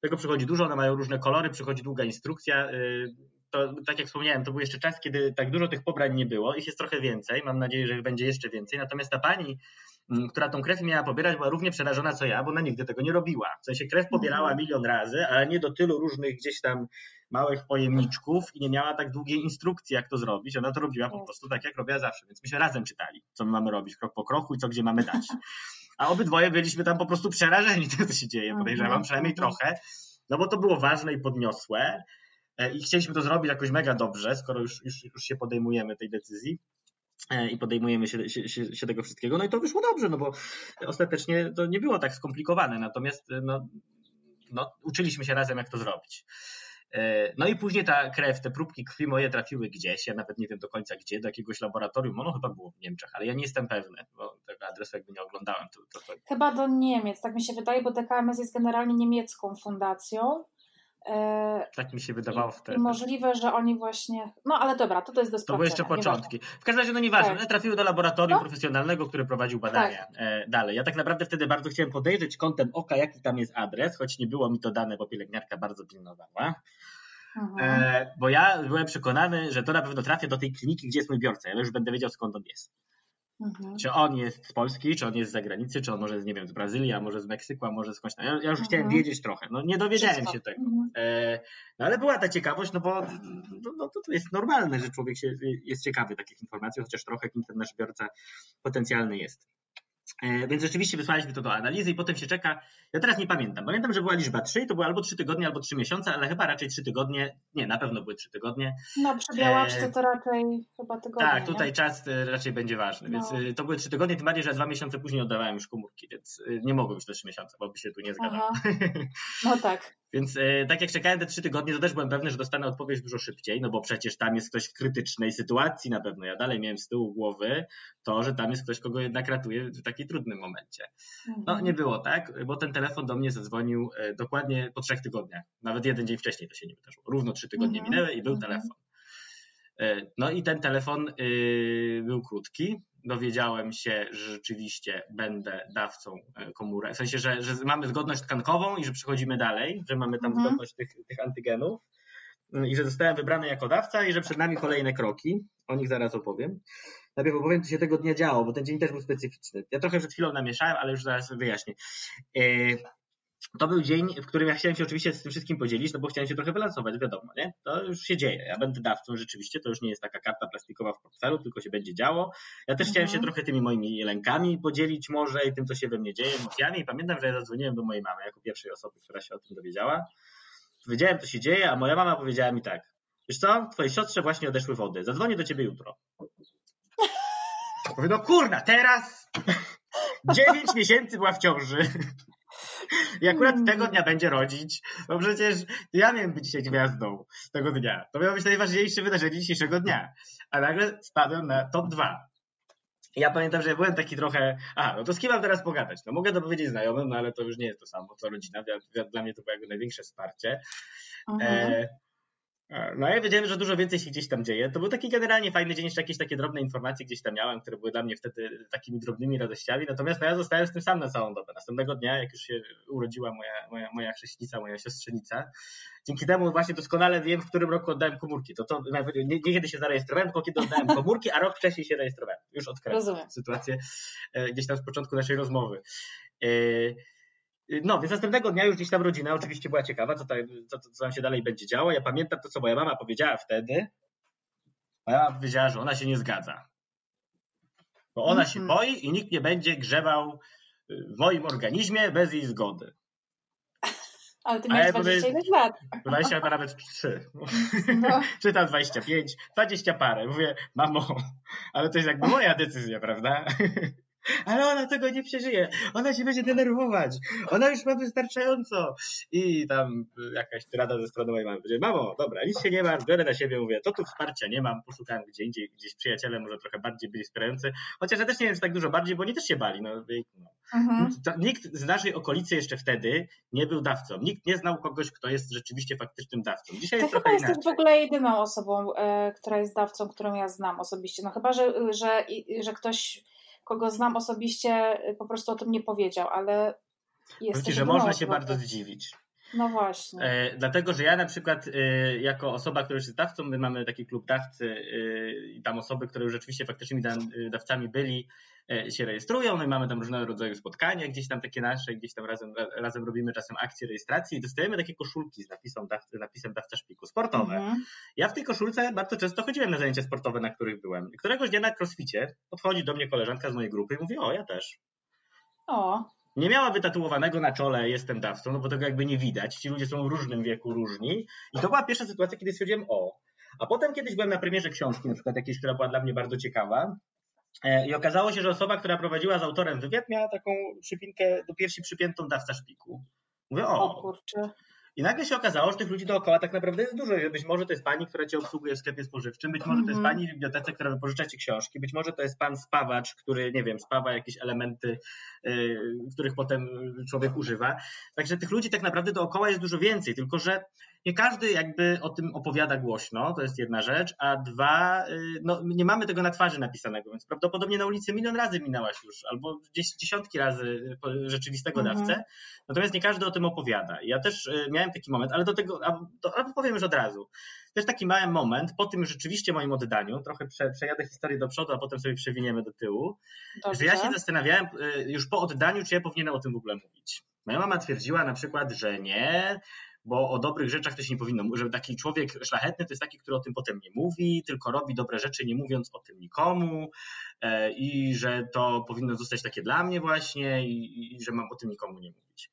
B: Tego przychodzi dużo, one mają różne kolory, przychodzi długa instrukcja. To, tak jak wspomniałem, to był jeszcze czas, kiedy tak dużo tych pobrań nie było, ich jest trochę więcej, mam nadzieję, że ich będzie jeszcze więcej, natomiast ta pani Mm, która tą krew miała pobierać, była równie przerażona co ja, bo ona nigdy tego nie robiła. W sensie krew pobierała mhm. milion razy, ale nie do tylu różnych gdzieś tam małych pojemniczków i nie miała tak długiej instrukcji, jak to zrobić. Ona to robiła po prostu tak, jak robiła zawsze. Więc myśmy razem czytali, co my mamy robić krok po kroku i co gdzie mamy dać. A obydwoje byliśmy tam po prostu przerażeni tym, co się dzieje. Mhm. Podejrzewam przynajmniej mhm. trochę, no bo to było ważne i podniosłe. E, I chcieliśmy to zrobić jakoś mega dobrze, skoro już, już, już się podejmujemy tej decyzji. E, i podejmujemy się, się, się, tego wszystkiego. No i to wyszło dobrze, no bo ostatecznie to nie było tak skomplikowane, natomiast e, no, no, uczyliśmy się razem, jak to zrobić. No i później ta krew, te próbki krwi moje trafiły gdzieś, ja nawet nie wiem do końca gdzie, do jakiegoś laboratorium, ono chyba było w Niemczech, ale ja nie jestem pewny, bo tego adresu jakby nie oglądałem. To, to, to...
A: Chyba do Niemiec, tak mi się wydaje, bo DKMS jest generalnie niemiecką fundacją
B: tak mi się wydawało wtedy.
A: Możliwe, że oni właśnie. No ale dobra, to, to jest do
B: To były jeszcze początki. Nieważne. W każdym razie, no nieważne, tak. trafiły do laboratorium no? profesjonalnego, który prowadził badania tak. E, dalej. Ja tak naprawdę wtedy bardzo chciałem podejrzeć kątem oka, jaki tam jest adres, choć nie było mi to dane, bo pielęgniarka bardzo pilnowała. Mhm. E, bo ja byłem przekonany, że to na pewno trafię do tej kliniki, gdzie jest mój biorca. Ja już będę wiedział, skąd on jest. Mhm. Czy on jest z Polski, czy on jest z zagranicy, czy on może z, nie wiem, z Brazylii, a może z Meksyku, a może skądś tam. Ja, ja już mhm. chciałem wiedzieć trochę. No nie dowiedziałem Wszystko. się tego. Mhm. E, no ale była ta ciekawość, no bo no, no, to, jest normalne, że człowiek się, jest ciekawy takich informacji, chociaż trochę kim ten nasz biorca potencjalny jest. E, więc rzeczywiście wysłaliśmy to do analizy i potem się czeka. Ja teraz nie pamiętam. Pamiętam, że była liczba 3 i to było albo 3 tygodnie, albo 3 miesiące, ale chyba raczej 3 tygodnie. Nie, na pewno były 3 tygodnie.
A: No, przy białaczce to raczej chyba tygodnie.
B: Tak, tutaj nie? czas e, raczej będzie ważny. No. Więc e, to były 3 tygodnie, tym bardziej, że dwa miesiące później oddawałem już komórki, więc nie mogły być to 3 miesiące, bo by się tu nie zgadzało.
A: No tak.
B: Więc e, tak jak czekałem te trzy tygodnie, to też byłem pewny, że dostanę odpowiedź dużo szybciej, no bo przecież tam jest ktoś w krytycznej sytuacji na pewno. Ja dalej miałem z tyłu głowy to, że tam jest ktoś, kogo jednak ratuje w takim trudnym momencie. No mhm. nie było tak, bo ten telefon do mnie zadzwonił e, dokładnie po trzech tygodniach. Nawet jeden dzień wcześniej to się nie wydarzyło. Równo trzy tygodnie mhm. minęły i był mhm. telefon. E, no i ten telefon y, był krótki, dowiedziałem się, że rzeczywiście będę dawcą e, komórek. W sensie, że, że mamy zgodność tkankową i że przechodzimy dalej, że mamy tam mhm. zgodność tych, tych antygenów mm, i że zostałem wybrany jako dawca i że przed nami kolejne kroki. O nich zaraz opowiem. Najpierw opowiem, co się tego dnia działo, bo ten dzień też był specyficzny. Ja trochę przed chwilą namieszałem, ale już zaraz wyjaśnię. To był dzień, w którym ja chciałem się oczywiście z tym wszystkim podzielić, no bo chciałem się trochę wylansować, wiadomo, nie? To już się dzieje. Ja będę dawcą rzeczywiście, to już nie jest taka karta plastikowa w portfelu, tylko się będzie działo. Ja też mhm. chciałem się mhm. trochę tymi moimi lękami podzielić może i tym, co się we mnie dzieje, emocjami. I pamiętam, że ja zadzwoniłem do mojej mamy jako pierwszej osoby, która się o tym dowiedziała. Powiedziałem, co się dzieje, a moja mama powiedziała mi tak. Wiesz co, twojej siostrze właśnie odeszły wody. Zadzwonię do ciebie jutro. Mówię, no kurna, teraz dziewięć miesięcy była w ciąży. I akurat mm. tego dnia będzie rodzić, bo przecież ja miałem być dzisiaj gwiazdą tego dnia. To miało być najważniejsze wydarzenie dzisiejszego dnia. A nagle spadłem na top 2. ja pamiętam, że byłem taki trochę, a no to z kim mam teraz pogadać? No mogę to powiedzieć znajomym, no ale to już nie jest to samo, co rodzina. Dla mnie to było jakby największe wsparcie. E, no ja wiedziałem, że dużo więcej się gdzieś tam dzieje. To był taki generalnie fajny dzień, jeszcze jakieś takie drobne informacje gdzieś tam miałem, które były dla mnie wtedy takimi drobnymi radościami. Natomiast no, ja zostałem z tym sam na całą dobę. Następnego dnia, jak już się urodziła moja, moja, moja chrześcinica, moja siostrzenica, dzięki temu właśnie doskonale wiem, w którym roku oddałem komórki. To, to nie, nie kiedy się zarejestrowałem, tylko kiedy oddałem komórki, a rok wcześniej się rejestrowałem. Już odkryłem sytuację e, gdzieś tam z początku naszej rozmowy. E, no, więc następnego dnia już gdzieś tam rodzina oczywiście była ciekawa, co, tam, co, co tam się dalej będzie działo. Ja pamiętam to, co moja mama powiedziała wtedy. Moja mama powiedziała, że ona się nie zgadza. Bo ona się mhm. boi i nikt nie będzie grzebał y, w moim organizmie bez jej zgody.
A: Ale ty miałeś 20 lat.
B: 20 nawet 3. No. Czy tam 25, 20 parę. Mówię, mamo, ale to jest jakby moja decyzja, prawda? Ale ona tego nie przeżyje. Ona się będzie denerwować. Ona już ma wystarczająco. I tam jakaś rada ze strony mojej mamy będzie, mamo, dobra, nic się nie ma, biorę na siebie, mówię, to tu wsparcia nie mam, poszukałem gdzie indziej, gdzieś przyjaciele może trochę bardziej byli wspierający, chociaż ja też nie wiem, czy tak dużo bardziej, bo oni też się bali. No, no. Mhm. Nikt z naszej okolicy jeszcze wtedy nie był dawcą. Nikt nie znał kogoś, kto jest rzeczywiście faktycznym dawcą. Dzisiaj
A: to
B: jest trochę
A: jesteś w ogóle jedyną osobą, e, która jest dawcą, którą ja znam osobiście. No chyba, że, że, że ktoś kogo znam osobiście, y, po prostu o tym nie powiedział, ale
B: jest. że można się bardzo zdziwić.
A: No właśnie.
B: E, dlatego, że ja na przykład e, jako osoba, która jest dawcą, my mamy taki klub dawcy e, i tam osoby, które już rzeczywiście faktycznymi da, dawcami byli, e, się rejestrują. My mamy tam różnego rodzaju spotkania, gdzieś tam takie nasze, gdzieś tam razem, razem robimy czasem akcje rejestracji i dostajemy takie koszulki z napisem, daw, napisem dawca szpiku, sportowe. Mhm. Ja w tej koszulce bardzo często chodziłem na zajęcia sportowe, na których byłem. Któregoś dnia na crossficie podchodzi do mnie koleżanka z mojej grupy i mówi, o ja też.
A: O,
B: nie miała wytatuowanego na czole jestem dawcą, no bo tego jakby nie widać. Ci ludzie są w różnym wieku różni. I to była pierwsza sytuacja, kiedy stwierdziłem o. A potem kiedyś byłem na premierze książki, na przykład jakiejś, która była dla mnie bardzo ciekawa. E, I okazało się, że osoba, która prowadziła z autorem wywiad, miała taką przypinkę do piersi przypiętą dawca szpiku. Mówię, o,
A: o kurczę.
B: I nagle się okazało, że tych ludzi dookoła tak naprawdę jest dużo. Być może to jest pani, która cię obsługuje w sklepie spożywczym, być może to jest mhm. pani w bibliotece, która wypożycza ci książki, być może to jest pan spawacz, który, nie wiem, spawa jakieś elementy, yy, których potem człowiek używa. Także tych ludzi tak naprawdę dookoła jest dużo więcej, tylko że nie każdy jakby o tym opowiada głośno, to jest jedna rzecz, a dwa, y, no, nie mamy tego na twarzy napisanego, więc prawdopodobnie na ulicy milion razy minęłaś już, albo dziesiątki razy rzeczywistego mhm. dawcę, natomiast nie każdy o tym opowiada. Ja też y, miałem taki moment, ale do tego, a, powiem już od razu, też taki mały moment, po tym rzeczywiście moim oddaniu, trochę prze, przejadę historię do przodu, a potem sobie przewiniemy do tyłu, Dobrze. że ja się zastanawiałem y, już po oddaniu, czy ja powinienem o tym w ogóle mówić. Moja mama twierdziła na przykład, że nie, bo o dobrych rzeczach to się nie powinno mówić, że taki człowiek szlachetny to jest taki, który o tym potem nie mówi, tylko robi dobre rzeczy, nie mówiąc o tym nikomu e, i że to powinno zostać takie dla mnie właśnie i, i że mam o tym nikomu nie mówić.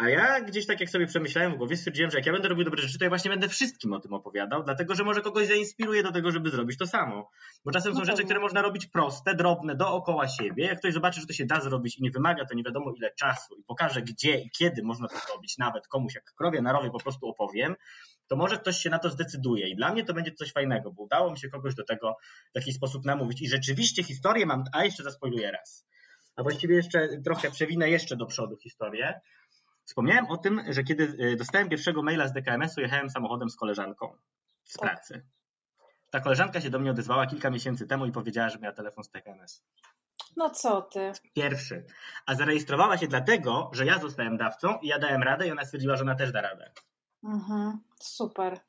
B: A ja gdzieś tak jak sobie przemyślałem w głowie, stwierdziłem, że jak ja będę robił dobre rzeczy, to ja właśnie będę wszystkim o tym opowiadał, dlatego że może kogoś zainspiruje do tego, żeby zrobić to samo. Bo czasem są no rzeczy, które można robić proste, drobne, dookoła siebie. Jak ktoś zobaczy, że to się da zrobić i nie wymaga to nie wiadomo ile czasu i pokaże gdzie i kiedy można to zrobić, nawet komuś jak krowie na rowie po prostu opowiem, to może ktoś się na to zdecyduje. I dla mnie to będzie coś fajnego, bo udało mi się kogoś do tego w jakiś sposób namówić. I rzeczywiście historię mam, a jeszcze zaspoiluję raz. A właściwie jeszcze trochę przewinę jeszcze do przodu historię. Wspomniałem o tym, że kiedy e, dostałem pierwszego maila z DKMS-u, jechałem samochodem z koleżanką z tak. pracy. Ta koleżanka się do mnie odezwała kilka miesięcy temu i powiedziała, że miała telefon z DKMS.
A: No co ty?
B: Pierwszy. A zarejestrowała się dlatego, że ja zostałem dawcą i ja dałem radę i ona stwierdziła, że ona też da radę.
A: Mhm, super.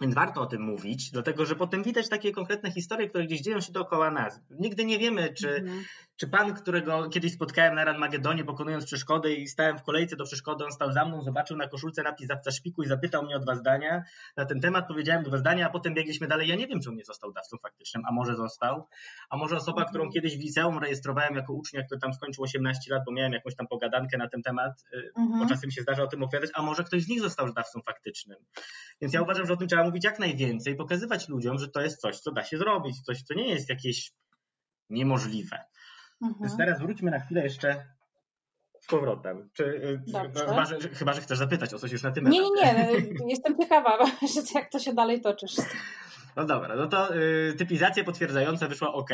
B: Więc warto o tym mówić, dlatego że potem widać takie konkretne historie, które gdzieś dzieją się dookoła nas. Nigdy nie wiemy, czy, mhm. Czy pan, którego kiedyś spotkałem na Ranmagedonie, pokonując przeszkody i stałem w kolejce do przeszkody, on stał za mną, zobaczył na koszulce napis zawca szpiku i zapytał mnie o dwa zdania na ten temat. Powiedziałem dwa zdania, a potem biegliśmy dalej. Ja nie wiem, czy on nie został dawcą faktycznym, a może został. A może osoba, mhm. którą kiedyś w liceum rejestrowałem jako ucznia, który tam skończył 18 lat, bo miałem jakąś tam pogadankę na ten temat, y, mhm. bo czasem się zdarza o tym opowiadać, a może ktoś z nich został dawcą faktycznym. Więc ja uważam, że o tym trzeba mówić jak najwięcej, pokazywać ludziom, że to jest coś, co da się zrobić, coś, co nie jest jakieś niemożliwe. Mhm. Więc teraz wróćmy na chwilę jeszcze z powrotem. Czy, y, chyba, że, chyba, że chcesz zapytać o coś już na tym
A: Nie, nie, nie. Jestem ciekawa, jak to się dalej toczysz.
B: No dobra, no to y, typizacja potwierdzająca wyszła OK.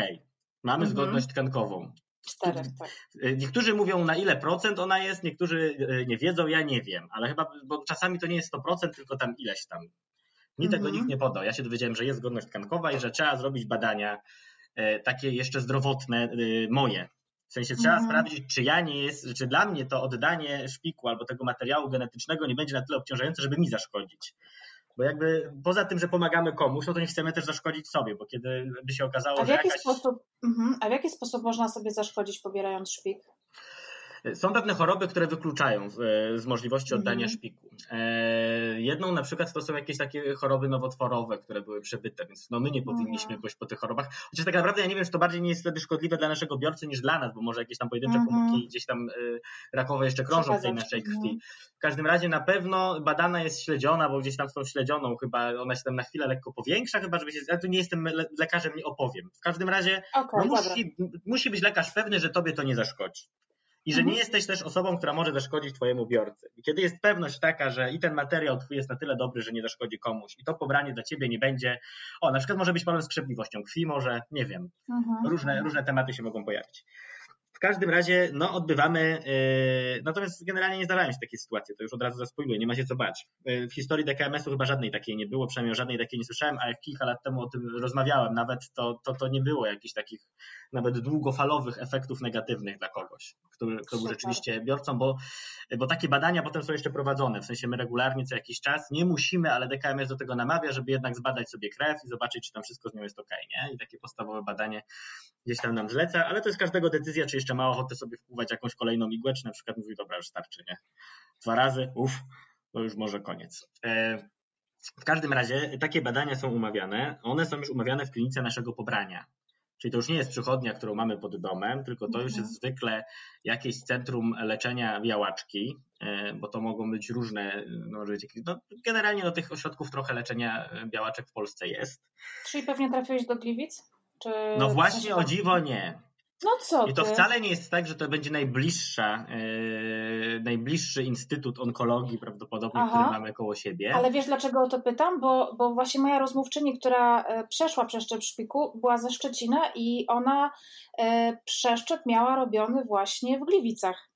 B: Mamy mhm. zgodność tkankową.
A: Czterech, tak.
B: Y, niektórzy mówią na ile procent ona jest, niektórzy y, nie wiedzą, ja nie wiem, ale chyba, bo czasami to nie jest 100%, tylko tam ileś tam. Mi mhm. tego nikt nie podał. Ja się dowiedziałem, że jest zgodność tkankowa i że trzeba zrobić badania takie jeszcze zdrowotne, e, moje. W sensie trzeba mhm. sprawdzić, czy ja nie jest, czy dla mnie to oddanie szpiku albo tego materiału genetycznego nie będzie na tyle obciążające, żeby mi zaszkodzić. Bo jakby poza tym, że pomagamy komuś, no to nie chcemy też zaszkodzić sobie, bo kiedy by się okazało,
A: a w jaki jakaś... Sposób, mhm. A w jaki sposób można sobie zaszkodzić pobierając szpik?
B: Są pewne choroby, które wykluczają z możliwości oddania mhm. szpiku. E, jedną na przykład to są jakieś takie choroby nowotworowe, które były przebyte, więc no my nie powinniśmy mhm. pójść po tych chorobach. Chociaż tak naprawdę ja nie wiem, czy to bardziej nie jest wtedy szkodliwe dla naszego biorcy niż dla nas, bo może jakieś tam pojedyncze mhm. komórki gdzieś tam y, rakowe jeszcze krążą w tej naszej krwi. W każdym razie na pewno badana jest śledziona, bo gdzieś tam z tą śledzioną chyba ona się tam na chwilę lekko powiększa, chyba żeby się, ja tu nie jestem lekarzem, nie opowiem. W każdym razie okay, no musi, musi być lekarz pewny, że tobie to nie zaszkodzi i że nie mhm. jesteś też osobą, która może zaszkodzić twojemu biorcy. I kiedy jest pewność taka, że i ten materiał twój jest na tyle dobry, że nie zaszkodzi komuś i to pobranie dla ciebie nie będzie, o, na przykład może być problem z krzepliwością krwi, może, nie wiem, mhm. różne, różne tematy się mogą pojawić. W każdym razie, no, odbywamy, yy, natomiast generalnie nie zdarzają się takie sytuacje, to już od razu zaspoiluję, nie ma się co bać. Yy, w historii DKMS-u chyba żadnej takiej nie było, przynajmniej o żadnej takiej nie słyszałem, a jak kilka lat temu o tym rozmawiałem nawet, to, to, to nie było jakichś takich nawet długofalowych efektów negatywnych dla kogoś, który, kto był rzeczywiście biorcą, bo, bo takie badania potem są jeszcze prowadzone, w sensie my regularnie co jakiś czas, nie musimy, ale DKMS do tego namawia, żeby jednak zbadać sobie krew i zobaczyć, czy tam wszystko z nią jest ok, nie? I takie podstawowe badanie gdzieś tam nam zleca, ale to jest każdego decyzja, czy jeszcze ma ochotę sobie wpływać jakąś kolejną igłę, czy na przykład mówi, dobra, już starczy, nie? Dwa razy, uff, to już może koniec. E, w każdym razie takie badania są umawiane. One są już umawiane w klinice naszego pobrania. Czyli to już nie jest przychodnia, którą mamy pod domem, tylko to już jest mhm. zwykle jakieś centrum leczenia białaczki, e, bo to mogą być różne, no, no, generalnie do tych ośrodków trochę leczenia białaczek w Polsce jest.
A: Czyli pewnie trafiłeś do Gliwic? Czy
B: no właśnie, o dziwo nie.
A: No co
B: I to ty? wcale nie jest tak, że to będzie najbliższa, yy, najbliższy instytut onkologii prawdopodobnie, Aha. który mamy koło siebie.
A: Ale wiesz dlaczego o to pytam? Bo, bo właśnie moja rozmówczyni, która e, przeszła przeszczep szpiku, była ze Szczecina i ona yy, przeszczep miała robiony właśnie w Gliwicach.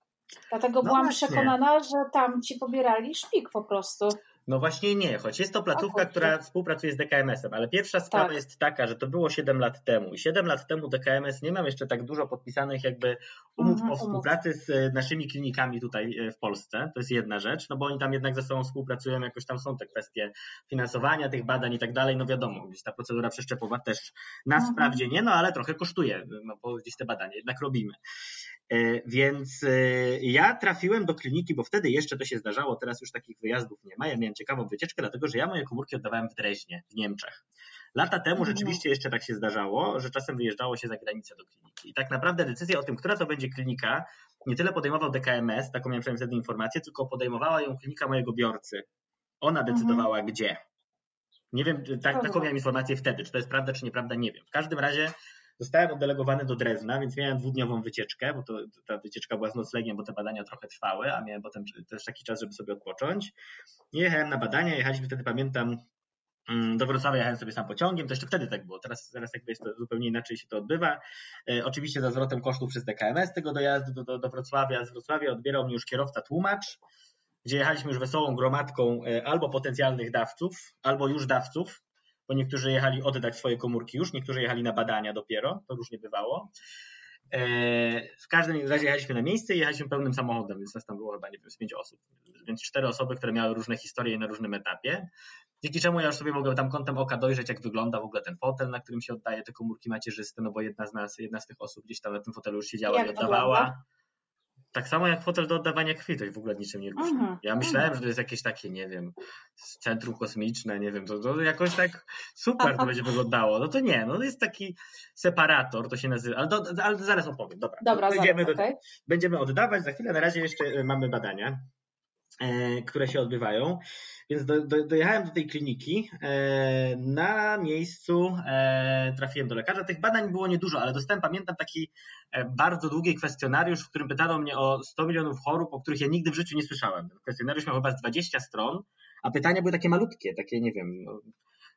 A: Dlatego no byłam właśnie. przekonana, że tam ci pobierali szpik po prostu.
B: No właśnie nie, choć jest to placówka, która współpracuje z DKMS-em, ale pierwsza sprawa tak. jest taka, że to było 7 lat temu i 7 lat temu DKMS nie mam jeszcze tak dużo podpisanych jakby umów mhm, o współpracy z e, naszymi klinikami tutaj e, w Polsce. To jest jedna rzecz, no bo oni tam jednak ze sobą współpracują, jakoś tam są te kwestie finansowania tych badań i tak dalej, no wiadomo, gdzieś ta procedura przeszczepowa też nas mhm. wprawdzie nie, no ale trochę kosztuje, no bo gdzieś te badania jednak robimy. E, więc e, ja trafiłem do kliniki, bo wtedy jeszcze to się zdarzało, teraz już takich wyjazdów nie ma. Ja miałem ciekawą wycieczkę, dlatego że ja moje komórki oddawałem w Dreźnie, w Niemczech. Lata temu mhm. rzeczywiście jeszcze tak się zdarzało, że czasem wyjeżdżało się za granicę do kliniki. I tak naprawdę decyzja o tym, która to będzie klinika, nie tyle podejmował DKMS, taką miałem przynajmniej wtedy informację, tylko podejmowała ją klinika mojego biorcy. Ona mhm. decydowała mhm. gdzie. Nie wiem, tak, taką miałem informację wtedy, czy to jest prawda, czy nieprawda, nie wiem. W każdym razie Zostałem oddelegowany do Drezna, więc miałem dwudniową wycieczkę, bo to, ta wycieczka była z noclegiem, bo te badania trochę trwały, a miałem potem też taki czas, żeby sobie odpocząć. Jechałem na badania, jechaliśmy wtedy, pamiętam, mm, do Wrocławia jechałem sobie sam pociągiem, to jeszcze wtedy tak było, teraz, teraz jakby jest to zupełnie inaczej się to odbywa. E, oczywiście za zwrotem kosztów przez DKMS tego dojazdu do, do, do Wrocławia, z Wrocławia odbierał mnie już kierowca tłumacz, gdzie jechaliśmy już wesołą gromadką e, albo potencjalnych dawców, albo już dawców, bo niektórzy jechali oddać swoje komórki już, niektórzy jechali na badania dopiero, to różnie bywało. E, w każdym razie jechaliśmy na miejsce i jechaliśmy pełnym samochodem, więc nas tam było chyba, nie wiem, z pięć osób. Więc cztery osoby, które miały różne historie na różnym etapie. Dzięki czemu ja już sobie mogłem tam kątem oka dojrzeć, jak wygląda w ogóle ten fotel, na którym się oddaje te komórki macierzyste, no bo jedna z nas, jedna z tych osób gdzieś tam na tym fotelu już siedziała jak i oddawała. Wygląda? Tak samo jak fotel do oddawania krwi, to w ogóle niczym nie różni. Ja myślałem, że to jest jakieś takie, nie wiem, centrum kosmiczne, nie wiem, to, to jakoś tak super to będzie wyglądało. No to nie, no to jest taki separator, to się nazywa, ale, do, ale zaraz opowiem, dobra.
A: Dobra,
B: będziemy,
A: zaraz, okay.
B: będziemy oddawać, za chwilę, na razie jeszcze e, mamy badania, które się odbywają. Więc do, do, dojechałem do tej kliniki. E, na miejscu e, trafiłem do lekarza. Tych badań było niedużo, ale dostałem, pamiętam, taki e, bardzo długi kwestionariusz, w którym pytano mnie o 100 milionów chorób, o których ja nigdy w życiu nie słyszałem. Kwestionariusz miał chyba z 20 stron, a pytania były takie malutkie, takie, nie wiem, no,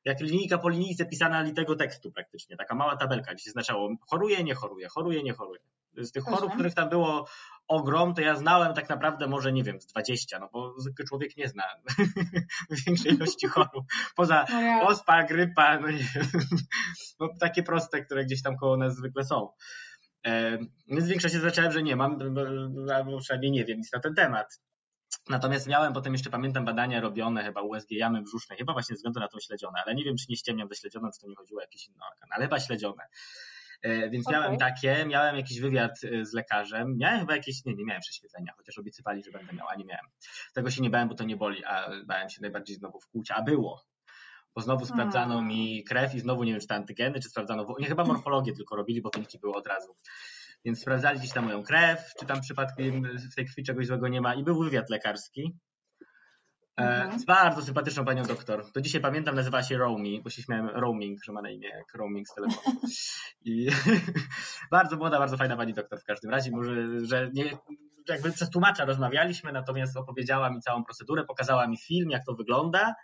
B: jak linijka po linijce pisana litego tekstu praktycznie, taka mała tabelka, gdzie się znaczało choruje, nie choruje, choruje, nie choruje. Z tych chorób, których tam było ogrom, to ja znałem tak naprawdę może, nie wiem, z 20, no bo zwykły człowiek nie zna większej ilości chorób. Poza no ospa, grypa, no nie wiem, no takie proste, które gdzieś tam koło nas zwykle są. Więc większość się zacząłem, że nie mam, albo przynajmniej nie wiem nic na ten temat. Natomiast miałem potem jeszcze, pamiętam, badania robione chyba USG jamy brzusznej, chyba właśnie ze względu na tą śledzione, ale nie wiem, czy nie ściemniam ze śledzioną, czy to nie chodziło o jakiś inny organ, ale chyba śledzione. E, więc okay. miałem takie, miałem jakiś wywiad e, z lekarzem, miałem chyba jakieś, nie, nie miałem prześwietlenia, chociaż obiecywali, że będę miał, a nie miałem. Tego się nie bałem, bo to nie boli, a bałem się najbardziej znowu wkłuć, a było. Bo znowu sprawdzano hmm. mi krew i znowu nie wiem, czy to antygeny, czy sprawdzano, nie chyba morfologię tylko robili, bo wyniki były od razu. Więc sprawdzali gdzieś tam moją krew, czy tam przypadkiem w tej krwi czegoś złego nie ma i był wywiad lekarski. E, mhm. Z bardzo sympatyczną panią doktor. To dzisiaj pamiętam, nazywała się Romi, bo się śmiałem roaming, że ma na imię jak roaming z telefonu. I bardzo młoda, bardzo fajna pani doktor w każdym razie. Może, że nie, jakby przez tłumacza rozmawialiśmy, natomiast opowiedziała mi całą procedurę, pokazała mi film, jak to wygląda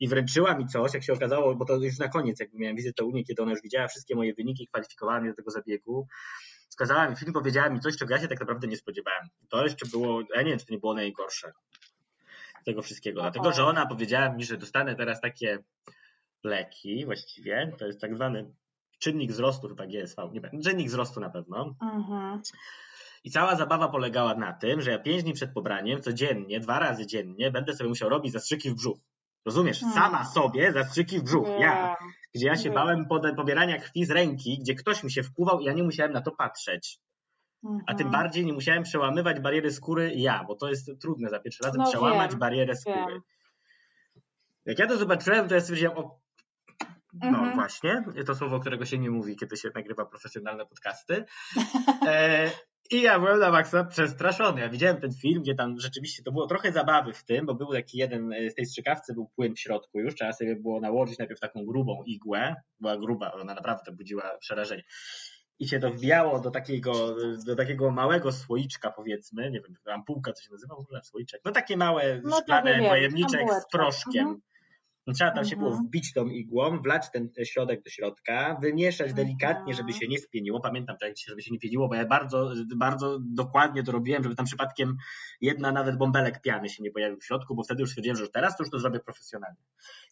B: i wręczyła mi coś, jak się okazało, bo to już na koniec, jakby miałem wizytę u niej, kiedy ona już widziała wszystkie moje wyniki, kwalifikowała mnie do tego zabiegu. Wskazała mi film, powiedziała mi coś, czego ja się tak naprawdę nie spodziewałem. To jeszcze było, ja nie wiem, czy to nie było najgorsze tego wszystkiego. Dlatego, że ona powiedziała mi, że dostanę teraz takie leki właściwie, to jest tak zwany czynnik wzrostu, chyba GSV, nie wiem, czynnik wzrostu na pewno. Mhm. I cała zabawa polegała na tym, że ja pięć dni przed pobraniem, codziennie, dwa razy dziennie, będę sobie musiał robić zastrzyki w brzuch. Rozumiesz? Hmm. Sama sobie zastrzyki w brzuch. Ja. Gdzie ja się bałem pobierania krwi z ręki, gdzie ktoś mi się wpływał i ja nie musiałem na to patrzeć. A tym mhm. bardziej nie musiałem przełamywać bariery skóry ja, bo to jest trudne za pierwszy razem no przełamać wiem, barierę skóry. Wiem. Jak ja to zobaczyłem, to ja stwierdziłem, o, no mhm. właśnie, to słowo, którego się nie mówi, kiedy się nagrywa profesjonalne podcasty. E, I ja byłem na maksa przestraszony. Ja widziałem ten film, gdzie tam rzeczywiście to było trochę zabawy w tym, bo był taki jeden e, z tej strzykawcy, był płyn w środku już, trzeba sobie było nałożyć najpierw taką grubą igłę, była gruba, ona naprawdę budziła przerażenie i się to wbijało do takiego, do takiego małego słoiczka, powiedzmy, nie wiem, ampułka, co się nazywa w ogóle, słoiczek, no takie małe, no, szklane pojemniczek z proszkiem. Mhm. Trzeba tam się było mhm. wbić tą igłą, wlać ten środek do środka, wymieszać delikatnie, żeby się nie spieniło. Pamiętam tak, żeby się nie pieniło, bo ja bardzo, bardzo dokładnie to robiłem, żeby tam przypadkiem jedna nawet bąbelek piany się nie pojawił w środku, bo wtedy już stwierdziłem, że teraz to już to zrobię profesjonalnie.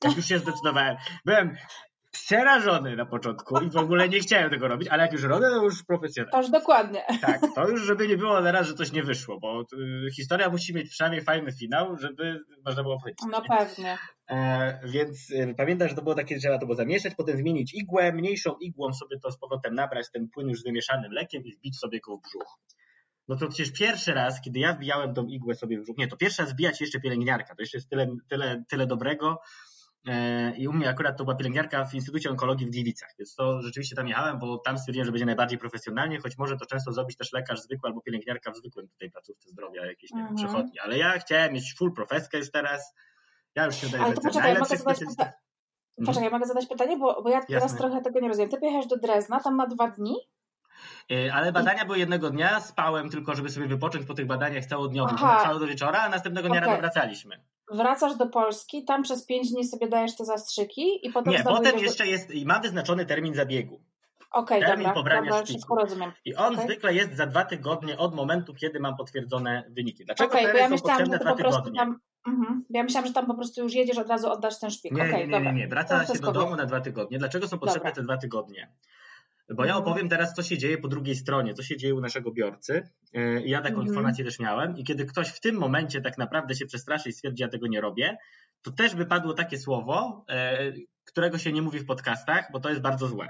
B: Tak już się zdecydowałem. Byłem przerażony na początku i w ogóle nie chciałem tego robić, ale jak już robię, to już profesjonalnie.
A: Aż dokładnie.
B: Tak, to już żeby nie było teraz, że coś nie wyszło, bo y, historia musi mieć przynajmniej fajny finał, żeby można było powiedzieć.
A: No pewnie.
B: E, więc y, pamiętam, że to było takie, że trzeba to było zamieszać, potem zmienić igłę, mniejszą igłą sobie to z powrotem nabrać ten płyn już z wymieszanym lekiem i wbić sobie go w brzuch. No to przecież pierwszy raz, kiedy ja wbijałem tą igłę sobie w brzuch, nie, to pierwszy raz wbijać jeszcze pielęgniarka, to jeszcze jest tyle, tyle, tyle dobrego, I u mnie akurat to była pielęgniarka w Instytucie Onkologii w Gliwicach, więc to rzeczywiście tam jechałem, bo tam stwierdziłem, że będzie najbardziej profesjonalnie, choć może to często zrobić też lekarz zwykły albo pielęgniarka w zwykłym tutaj placówce zdrowia, jakieś nie wiem, mhm. przechodni. Ale ja chciałem mieć full profeskę już teraz. Ja już się daję Ale to
A: poczekaj, mogę zadać, pyta... Mhm. poczekaj, ja mogę zadać pytanie, bo, bo ja teraz Jasne. trochę tego nie rozumiem. Ty pojechałeś do Drezna, tam ma dwa dni?
B: E, ale badania były jednego dnia, spałem tylko, żeby sobie wypocząć po tych badaniach całodniowych, cały do wieczora, a następnego dnia okay. rano wracaliśmy
A: wracasz do Polski, tam przez 5 dni sobie dajesz te zastrzyki i potem
B: Nie, potem jeszcze do... jest, ma wyznaczony termin zabiegu.
A: Okay, termin dobra, pobrania dobra, szpiku. rozumiem.
B: I on okay. zwykle jest za dwa tygodnie od momentu, kiedy mam potwierdzone wyniki. Dlaczego okay, bo ja myślałam, że dwa tygodnie? Tam,
A: uh-huh. Ja myślałam, że tam po prostu już jedziesz, od razu oddasz ten szpik.
B: Nie, okay, nie, nie, nie. Wraca się do domu na dwa tygodnie. Dlaczego są potrzebne dobra. te dwa tygodnie? Bo ja mhm. opowiem teraz, co się dzieje po drugiej stronie, co się dzieje u naszego biorcy. E, ja taką mm. informację też miałem i kiedy ktoś w tym momencie tak naprawdę się przestraszy i stwierdzi, ja tego nie robię, to też by padło takie słowo, e, którego się nie mówi w podcastach, bo to jest bardzo złe.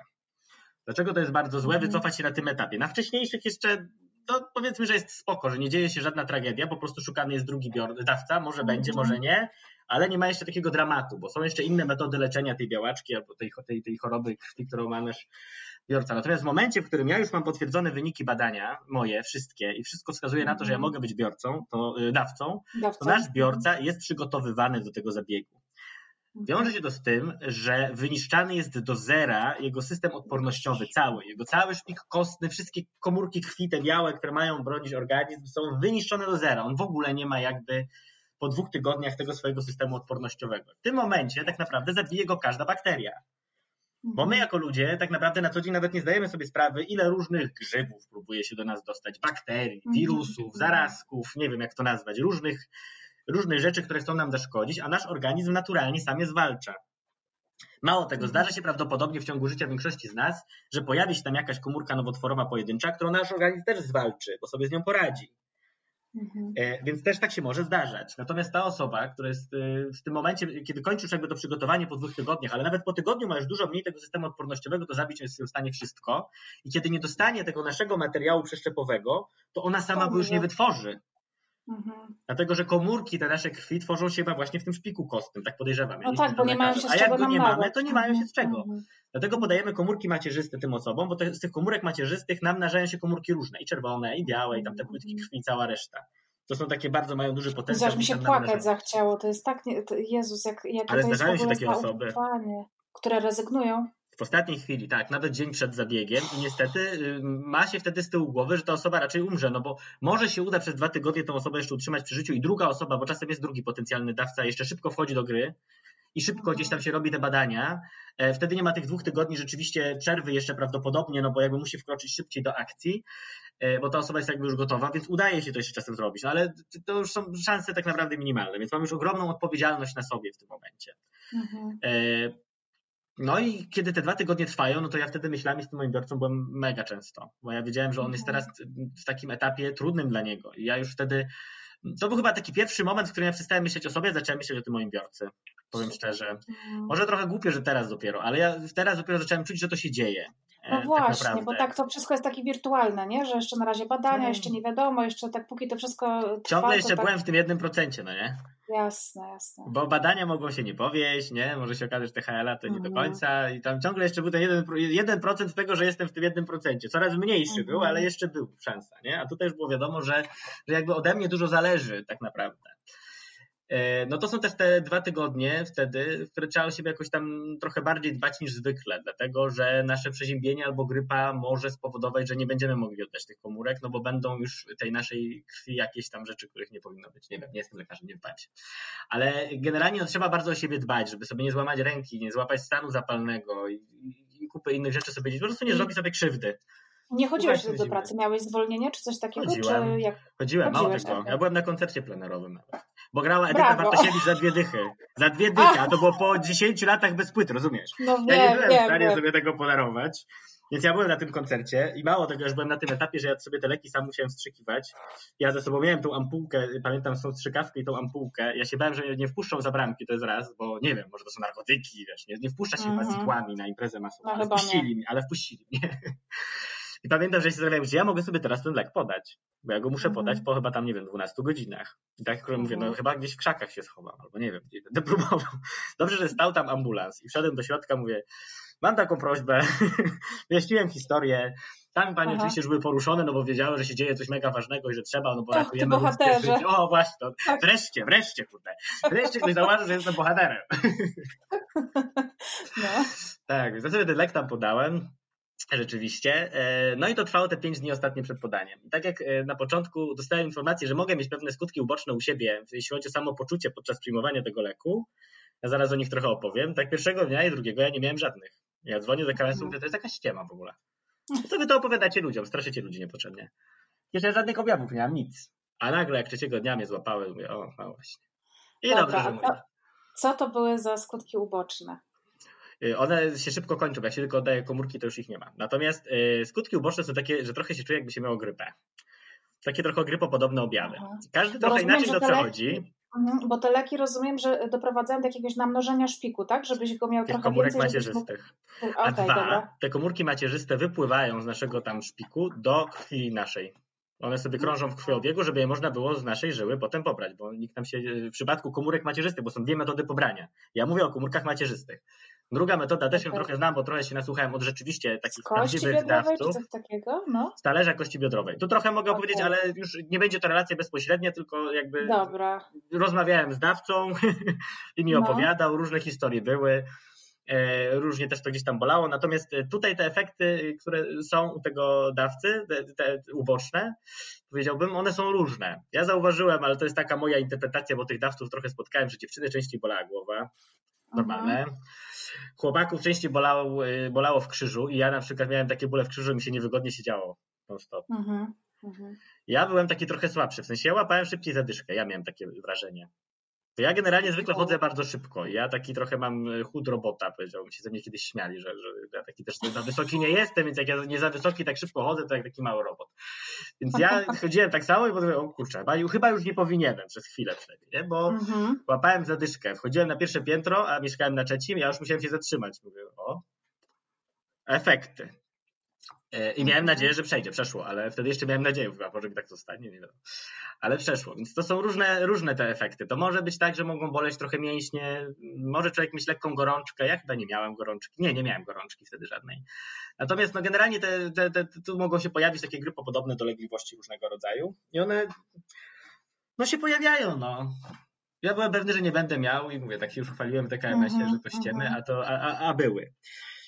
B: Dlaczego to jest bardzo złe? Mhm. Wycofać się na tym etapie. Na wcześniejszych jeszcze to powiedzmy, że jest spoko, że nie dzieje się żadna tragedia, po prostu szukany jest drugi dawca, może będzie, może mhm. nie, ale nie ma jeszcze takiego dramatu, bo są jeszcze inne metody leczenia tej białaczki albo tej, tej, tej choroby krwi, którą ma nasz biorca. Natomiast w momencie, w którym ja już mam potwierdzone wyniki badania, moje, wszystkie, i wszystko wskazuje na to, że ja mhm. mogę być biorcą, to y, dawcą, dawcą, to nasz biorca jest przygotowywany do tego zabiegu. Wiąże się to z tym, że wyniszczany jest do zera jego system odpornościowy cały, jego cały szpik kostny, wszystkie komórki krwi, te białe, które mają bronić organizm, są wyniszczone do zera. On w ogóle nie ma jakby po dwóch tygodniach tego swojego systemu odpornościowego. W tym momencie tak naprawdę zabije go każda bakteria. Bo my mhm. jako ludzie tak naprawdę na co dzień nawet nie zdajemy sobie sprawy, ile różnych grzybów próbuje się do nas dostać, bakterii, mhm. wirusów, zarazków, nie wiem jak to nazwać, różnych, różnych rzeczy, które chcą nam zaszkodzić, a nasz organizm naturalnie sam je zwalcza. Mało tego, mhm. zdarza się prawdopodobnie w ciągu życia większości z nas, że pojawi się tam jakaś komórka nowotworowa pojedyncza, którą nasz organizm też zwalczy, bo sobie z nią poradzi. Mhm. E, więc też tak się może zdarzać. Natomiast ta osoba, która jest e, w tym momencie, kiedy kończysz jakby to przygotowanie po dwóch tygodniach, ale nawet po tygodniu ma już dużo mniej tego systemu odpornościowego, to zabić jest w stanie wszystko. I kiedy nie dostanie tego naszego materiału przeszczepowego, to ona sama go już nie wytworzy. Mhm. Dlatego, że komórki te nasze krwi tworzą się właśnie w tym szpiku kostnym, tak podejrzewam.
A: No tak, bo nie mają się z
B: A jak go nie mamy, to nie mają się z czego. Mhm. Dlatego podajemy komórki macierzyste tym osobom, bo te, z tych komórek macierzystych namnażają się komórki różne, i czerwone, i białe, i tam te płytki krwi, cała reszta. To są takie bardzo, mają duży potencjał.
A: Zaraz mi się płakać zachciało, to jest tak, nie, to, Jezus, jak, jak
B: Ale
A: to
B: zdarzają się takie osoby.
A: które rezygnują.
B: W ostatniej chwili, tak, nawet dzień przed zabiegiem i niestety y, ma się wtedy z tyłu głowy, że ta osoba raczej umrze, no bo może się uda przez dwa tygodnie tą osobę jeszcze utrzymać przy życiu i druga osoba, bo czasem jest drugi potencjalny dawca, jeszcze szybko wchodzi do gry i szybko gdzieś tam się robi te badania. E, wtedy nie ma tych dwóch tygodni rzeczywiście przerwy jeszcze prawdopodobnie, no bo jakby musi wkroczyć szybciej do akcji, e, bo ta osoba jest jakby już gotowa, więc udaje się to jeszcze czasem zrobić, no ale to już są szanse tak naprawdę minimalne, więc mam już ogromną odpowiedzialność na sobie w tym momencie. Mhm. No i kiedy te dwa tygodnie trwają, no to ja wtedy myślami z tym moim biorcą byłem mega często, bo ja wiedziałem, że on jest mhm. teraz w takim etapie trudnym dla niego. I ja już wtedy, to był chyba taki pierwszy moment, w którym ja przestałem myśleć o sobie, zacząłem myśleć o tym moim biorcy. Powiem szczerze. Mhm. Może trochę głupio, że teraz dopiero, ale ja teraz dopiero zacząłem czuć, że to się dzieje.
A: No e, tak właśnie, tak bo tak to wszystko jest takie wirtualne, nie? że jeszcze na razie badania, hmm. jeszcze nie wiadomo, jeszcze tak póki to wszystko trwa,
B: Ciągle jeszcze
A: tak...
B: byłem w tym jednym procencie, no nie?
A: Jasne, jasne.
B: Bo badania mogą się nie powieść, nie? Może się okazać, że THL-a to nie do mhm. końca i tam ciągle jeszcze był ten jeden, jeden procent tego, że jestem w tym jednym procencie. Coraz mniejszy mhm. był, ale jeszcze był szansa, nie? A tutaj już było wiadomo, że, że jakby ode mnie dużo zależy tak naprawdę. E, no to są też te dwa tygodnie wtedy, w które trzeba o siebie jakoś tam trochę bardziej dbać niż zwykle, dlatego że nasze przeziębienie albo grypa może spowodować, że nie będziemy mogli oddać tych komórek, no bo będą już tej naszej krwi jakieś tam rzeczy, których nie powinno być. Nie wiem, nie jestem lekarzem, nie dbam się. Ale generalnie no, trzeba bardzo o siebie dbać, żeby sobie nie złamać ręki, nie złapać stanu zapalnego i, i, kupy innych rzeczy sobie, po prostu nie zrobić sobie krzywdy.
A: Nie chodziłeś do pracy, miałeś zwolnienie czy coś takiego?
B: Chodziłem,
A: czy jak...
B: chodziłem mało tego. Ja byłem na koncercie plenerowym nawet. Bo grała Edyta. Bartosiewicz za dwie dychy. Za dwie dychy, a to było po 10 latach bez płyt, rozumiesz?
A: No
B: ja nie byłem w stanie sobie tego podarować. Więc ja byłem na tym koncercie i mało tego, już byłem na tym etapie, że ja sobie te leki sam musiałem wstrzykiwać. Ja ze sobą miałem tą ampułkę, pamiętam tą strzykawkę i tą ampułkę. Ja się bałem, że nie wpuszczą za bramki, to jest raz, bo nie wiem, może to są narkotyki, wiesz, nie, nie wpuszcza się mm -hmm. na imprezę masową, no, ale wpuścili mnie, ale wpuścili mnie. I pamiętam, że się zastanawiałem, gdzie ja mogę sobie teraz ten lek podać, bo ja go muszę podać po chyba tam, nie wiem, 12 godzinach. I tak mm mówię, no chyba gdzieś w krzakach się schowam, albo nie wiem, gdzie będę próbował. Dobrze, że stał tam ambulans i wszedłem do środka, mówię, mam taką prośbę, wyjaśniłem historię, tam pani Aha. oczywiście już były poruszone, no bo wiedziały, że się dzieje coś mega ważnego i że trzeba, no bo ratujemy
A: ludzkie życie.
B: O właśnie, to tak. wreszcie, wreszcie, kurde. Wreszcie ktoś zauważył, że jestem bohaterem. No. Tak, za sobie ten lek tam podałem. Rzeczywiście. No i to trwało te pięć dni ostatnie przed podaniem. I tak jak na początku dostałem informację, że mogę mieć pewne skutki uboczne u siebie, jeśli chodzi o samopoczucie podczas przyjmowania tego leku, ja zaraz o nich trochę opowiem, tak pierwszego dnia i drugiego ja nie miałem żadnych. Ja dzwonię do KS-u, mówię, to jest jakaś ściema w ogóle. Co wy to opowiadacie ludziom, straszycie ludzi niepotrzebnie. Jeszcze żadnych objawów nie miałem, nic. A nagle jak trzeciego dnia mnie złapały, mówię, o, no właśnie. I
A: Dobra,
B: dobrze, że mówię.
A: Co to były za skutki uboczne?
B: One się szybko kończą, jak się tylko oddaje komórki, to już ich nie ma. Natomiast y, skutki uboczne są takie, że trochę się czuje, jakby się miało grypę. Takie trochę grypopodobne objawy. Każdy trochę rozumiem, inaczej to przechodzi.
A: Mhm, bo te leki rozumiem, że doprowadzają do jakiegoś namnożenia szpiku, tak? Żebyś go miał
B: Tych
A: trochę
B: komórek
A: więcej.
B: macierzystych.
A: Mógł...
B: A
A: okay,
B: dwa,
A: dobra.
B: te komórki macierzyste wypływają z naszego tam szpiku do krwi naszej. One sobie krążą w krwiobiegu, żeby je można było z naszej żyły potem pobrać, bo nikt nam się w przypadku komórek macierzystych, bo są dwie metody pobrania. Ja mówię o komórkach macierzystych. Druga metoda, też ją
A: Okay.
B: trochę znam, bo trochę się nasłuchałem od rzeczywiście takich prawdziwych dawców.
A: coś takiego? No,
B: Z talerza kości biodrowej. Tu trochę mogę
A: Okej.
B: opowiedzieć, ale już nie będzie to relacja bezpośrednia, tylko jakby
A: dobra.
B: rozmawiałem z dawcą i mi
A: No.
B: opowiadał, różne historie były, e, różnie też to gdzieś tam bolało, natomiast e, tutaj te efekty, które są u tego dawcy, te, te uboczne, powiedziałbym, one są różne. Ja zauważyłem, ale to jest taka moja interpretacja, bo tych dawców trochę spotkałem, że dziewczyny częściej bolała głowa, normalne. Chłopaków częściej bolało, e, bolało w krzyżu i ja na przykład miałem takie bóle w krzyżu, mi się niewygodnie siedziało non-stop.
A: Mhm. Mhm.
B: Ja byłem taki trochę słabszy, w sensie ja łapałem szybciej zadyszkę, ja miałem takie wrażenie. Ja generalnie zwykle chodzę bardzo szybko. Ja taki trochę mam e, chód robota, powiedziałbym. Się ze mnie kiedyś śmiali, że, że ja taki też za wysoki nie jestem, więc jak ja nie za wysoki tak szybko chodzę, to jak taki mały robot. Więc ja chodziłem tak samo i potem, o kurczę, chyba, chyba już nie powinienem przez chwilę przynajmniej, nie? bo
A: Mhm.
B: łapałem zadyszkę. Wchodziłem na pierwsze piętro, a mieszkałem na trzecim, ja już musiałem się zatrzymać. Mówię, o, efekty. E, I miałem nadzieję, że przejdzie, przeszło, ale wtedy jeszcze miałem nadzieję, chyba, może tak zostanie, nie wiem. Ale przeszło, więc to są różne, różne te efekty. To może być tak, że mogą boleć trochę mięśnie, może człowiek mieć lekką gorączkę. Ja chyba nie miałem gorączki. Nie, nie miałem gorączki wtedy żadnej. Natomiast no, generalnie te, te, te, tu mogą się pojawić takie grypopodobne dolegliwości różnego rodzaju i one no się pojawiają, no. Ja byłem pewny, że nie będę miał i mówię, tak się już chwaliłem w TKMS-ie,
A: Mhm,
B: że to ściemy,
A: mhm.
B: a, to, a, a, a były.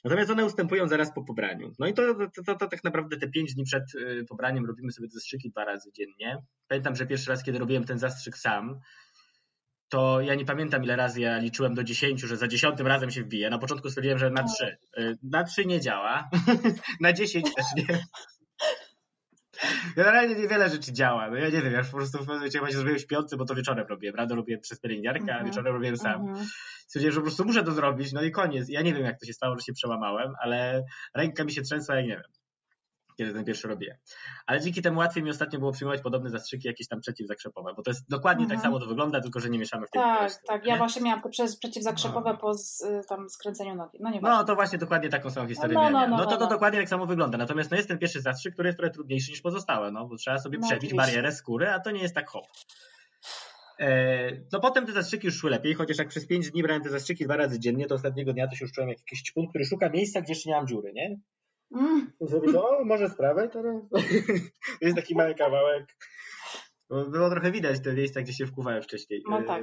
B: Natomiast one ustępują zaraz po pobraniu. No i to, to, to, to tak naprawdę te pięć dni przed y, pobraniem robimy sobie te zastrzyki dwa razy dziennie. Pamiętam, że pierwszy raz, kiedy robiłem ten zastrzyk sam, to ja nie pamiętam ile razy ja liczyłem do dziesięciu, że za dziesiątym razem się wbije. Na początku stwierdziłem, że na trzy. Y, Na trzy nie działa, na dziesięć też nie. Generalnie niewiele rzeczy działa. No ja nie wiem, ja już po prostu w pewnym momencie chyba się zrobiłem śpiący, bo to wieczorem robiłem. Rano robiłem przez pielęgniarkę, a
A: Mhm.
B: wieczorem robiłem sam.
A: Mhm.
B: Stwierdziłem, że po prostu muszę to zrobić, no i koniec. Ja nie wiem, jak to się stało, że się przełamałem, ale ręka mi się trzęsła, jak nie wiem, kiedy ten pierwszy robiłem. Ale dzięki temu łatwiej mi ostatnio było przyjmować podobne zastrzyki, jakieś tam przeciwzakrzepowe, bo to jest dokładnie tak
A: Mhm.
B: samo to wygląda, tylko że nie mieszamy w tym
A: Tak, tak. Ja
B: nie?
A: właśnie miałam to przez przeciwzakrzepowe
B: No.
A: po z, y, tam skręceniu nogi. No nie
B: No to właśnie dokładnie taką samą historię
A: No, no,
B: miałem.
A: no,
B: No,
A: no,
B: to, to
A: no.
B: dokładnie tak samo wygląda. Natomiast no jest ten pierwszy zastrzyk, który jest trochę trudniejszy niż pozostałe, no bo trzeba sobie
A: No,
B: przebić barierę skóry, a to nie jest tak hop. E, No potem te zastrzyki już szły lepiej, chociaż jak przez 5 dni brałem te zastrzyki dwa razy dziennie, to ostatniego dnia to się już czułem jak jakiś ćpun, który szuka miejsca, gdzie jeszcze nie mam dziury, nie?
A: Mm.
B: To, o, może z prawej teraz. To jest taki mały kawałek. Było trochę widać te miejsca, gdzie się wkuwałem wcześniej.
A: No tak.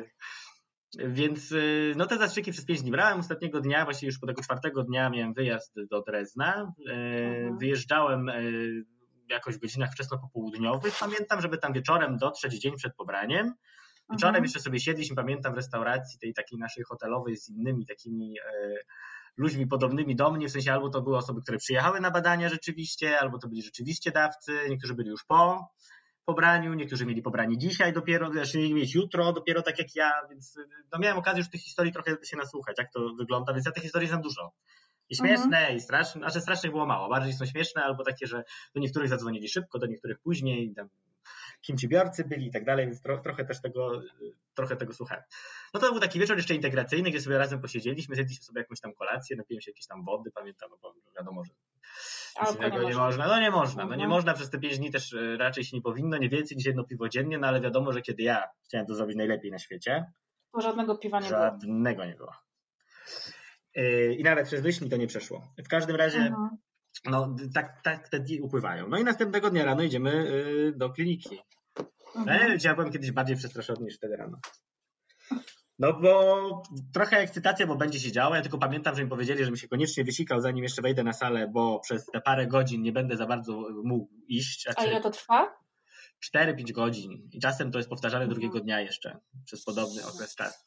B: Więc no te zastrzyki przez pięć dni brałem. Ostatniego dnia, właśnie już po tego czwartego dnia miałem wyjazd do Drezna. Mhm. Wyjeżdżałem jakoś w godzinach wczesno-popołudniowych. Pamiętam, żeby tam wieczorem dotrzeć dzień przed pobraniem. Wieczorem mhm. jeszcze sobie siedliśmy, pamiętam, w restauracji tej takiej naszej hotelowej z innymi takimi ludźmi podobnymi do mnie, w sensie albo to były osoby, które przyjechały na badania rzeczywiście, albo to byli rzeczywiście dawcy, niektórzy byli już po pobraniu, niektórzy mieli pobranie dzisiaj dopiero, znaczy mieli mieć jutro dopiero tak jak ja, więc no miałem okazję już tych historii trochę się nasłuchać, jak to wygląda, więc ja tych historii znam dużo. I śmieszne, mhm. i straszne, znaczy strasznych było mało, bardziej są śmieszne, albo takie, że do niektórych zadzwonili szybko, do niektórych później, tam kimcibiorcy byli i tak dalej, więc tro, trochę też tego, trochę tego słuchałem. No to był taki wieczór jeszcze integracyjny, gdzie sobie razem posiedzieliśmy, zjedliśmy sobie jakąś tam kolację, napiłem się jakieś tam wody, pamiętam, no bo wiadomo, że nic nie, nie można. No nie można, no nie mhm. można przez te pięć dni też e, raczej się nie powinno, nie więcej niż jedno piwo dziennie, no ale wiadomo, że kiedy ja chciałem to zrobić najlepiej na świecie,
A: to żadnego piwa nie
B: żadnego było. Żadnego nie było. E, I nawet przez myśl mi to nie przeszło. W każdym razie mhm. No, tak, tak te dni upływają. No i następnego dnia rano idziemy y, do kliniki. Mhm. Ja byłem kiedyś bardziej przestraszony niż wtedy rano. No bo trochę ekscytacja, bo będzie się działo. Ja tylko pamiętam, że mi powiedzieli, żebym się koniecznie wysikał, zanim jeszcze wejdę na salę, bo przez te parę godzin nie będę za bardzo mógł iść.
A: A, ile to trwa?
B: 4-5 godzin. I czasem to jest powtarzane mhm. drugiego dnia jeszcze przez podobny okres czasu.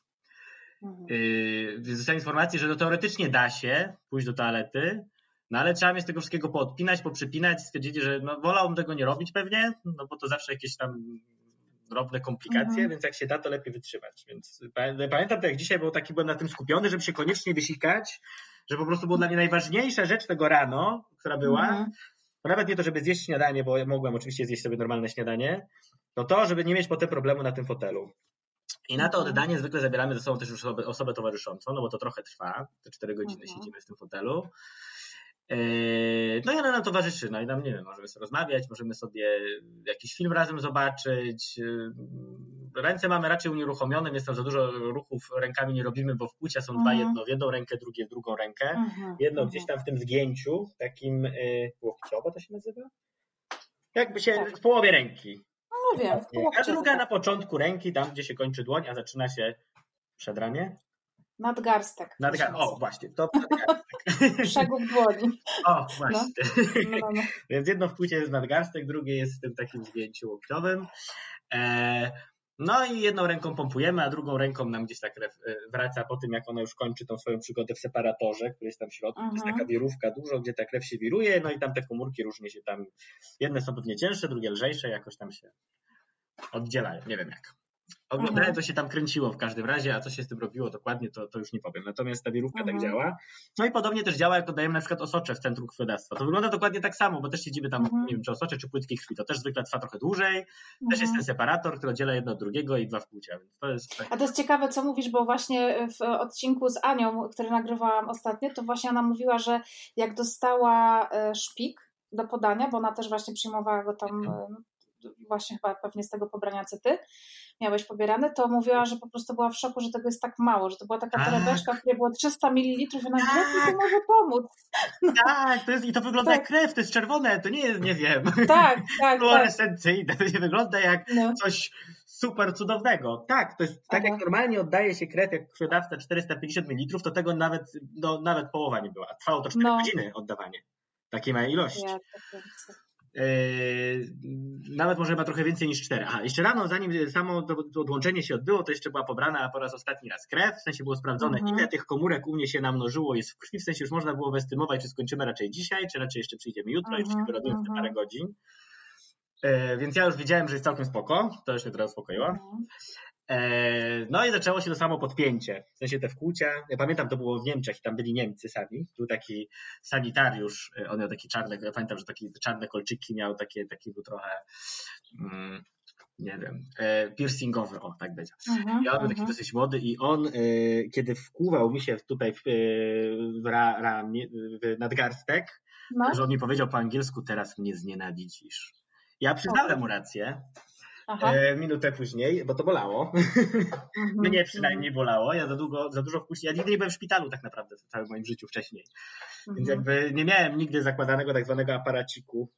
B: Mhm. Yy, dostałem informację, że to teoretycznie da się pójść do toalety, no ale trzeba mnie z tego wszystkiego poodpinać, poprzypinać. Stwierdzili, że no, wolałbym tego nie robić pewnie, no bo to zawsze jakieś tam drobne komplikacje, mhm. więc jak się da, to lepiej wytrzymać. Więc pamiętam to jak dzisiaj, bo taki byłem na tym skupiony, żeby się koniecznie wysikać, że po prostu była dla mnie najważniejsza rzecz tego rano, która była, mhm. nawet nie to, żeby zjeść śniadanie, bo ja mogłem oczywiście zjeść sobie normalne śniadanie, to to, żeby nie mieć potem problemu na tym fotelu. I na to mhm. oddanie zwykle zabieramy ze sobą też już osobę, osobę towarzyszącą, no bo to trochę trwa, te cztery godziny mhm. siedzimy w tym fotelu. Yy, no i ona nam towarzyszy, no i nam, nie wiem, możemy sobie rozmawiać, możemy sobie jakiś film razem zobaczyć. Yy, ręce mamy raczej unieruchomione, jest tam za dużo ruchów rękami nie robimy, bo w płcia są dwa, mhm. jedno w jedną rękę, drugie w drugą rękę. Mhm. Jedno gdzieś tam w tym zgięciu, takim yy, łokciowo to się nazywa? Jakby się tak. w połowie ręki.
A: No wiem, w
B: połowie. A druga na początku ręki, tam gdzie się kończy dłoń, a zaczyna się przedramię.
A: Nadgarstek.
B: Nadgar o, właśnie, to
A: nadgarstek. Przegub dłoni.
B: O, właśnie. No. No, no, Więc jedno w płcie jest nadgarstek, drugie jest w tym takim zdjęciu łokciowym. E, no i jedną ręką pompujemy, a drugą ręką nam gdzieś ta krew e, wraca po tym, jak ona już kończy tą swoją przygodę w separatorze, który jest tam w środku. To jest taka wirówka dużo, gdzie ta krew się wiruje, no i tam te komórki różnie się tam, jedne są pewnie cięższe, drugie lżejsze, jakoś tam się oddzielają. Nie wiem jak. Oglądałem, mhm. co się tam kręciło w każdym razie, a co się z tym robiło dokładnie, to, to już nie powiem. Natomiast ta wirówka tak mhm. tak działa. No i podobnie też działa, jak oddajemy na przykład osocze w centrum krwiodawstwa. To wygląda dokładnie tak samo, bo też siedzimy tam, mhm. nie wiem, czy osocze, czy płytki krwi. To też zwykle trwa trochę dłużej. Też jest ten separator, który oddziela jedno od drugiego i dwa w płcia. To jest
A: tak... A to jest ciekawe, co mówisz, bo właśnie w odcinku z Anią, który nagrywałam ostatnio, to właśnie ona mówiła, że jak dostała e, szpik do podania, bo ona też właśnie przyjmowała go tam e, właśnie chyba pewnie z tego pobrania cyty, miałeś pobierane, to mówiła, że po prostu była w szoku, że tego jest tak mało, że to była taka tak. torebeczka, w której było 300 ml, że na tak. to może pomóc.
B: No. Tak, to jest, i to wygląda tak. jak krew, to jest czerwone, to nie jest, nie wiem,
A: tak, tak,
B: fluorescencyjne, to nie wygląda jak no. coś super cudownego. Tak, to jest tak jak normalnie oddaje się krew, jak krwiodawca 450 ml, to tego nawet, no, nawet połowa nie była. Trwało to 4 no. godziny oddawanie takiej małej ilości. Ja, tak nawet może chyba trochę więcej niż 4. A jeszcze rano, zanim samo to, to odłączenie się odbyło, to jeszcze była pobrana po raz ostatni raz krew, w sensie było sprawdzone, mhm. ile tych komórek u mnie się namnożyło, jest w krwi, w sensie już można było wyestymować, czy skończymy raczej dzisiaj, czy raczej jeszcze przyjdziemy jutro i wszystko robimy w te parę godzin. Yy, więc ja już widziałem, że jest całkiem spoko, to już mnie trochę uspokoiło. Mhm. E, no i zaczęło się to samo podpięcie, w sensie te wkłucia. Ja pamiętam, to było w Niemczech i tam byli Niemcy sami. Tu taki sanitariusz, e, on miał takie czarne, ja pamiętam, że takie czarne kolczyki miał, takie, taki był trochę, mm, nie wiem, e, piercingowy, o tak będzie. Mhm, I on był taki mhm. dosyć młody i on, kiedy wkłuwał mi się tutaj w, w, ra, ra, w nadgarstek, no. że on mi powiedział po angielsku, teraz mnie znienawidzisz. Ja przyznałem mu rację, E, minutę później, bo to bolało. Mhm. Mnie przynajmniej bolało. Ja za, długo, za dużo wpuściłem. Ja nigdy nie byłem w szpitalu tak naprawdę w całym moim życiu wcześniej. Więc mhm. jakby nie miałem nigdy zakładanego tak zwanego aparaciku.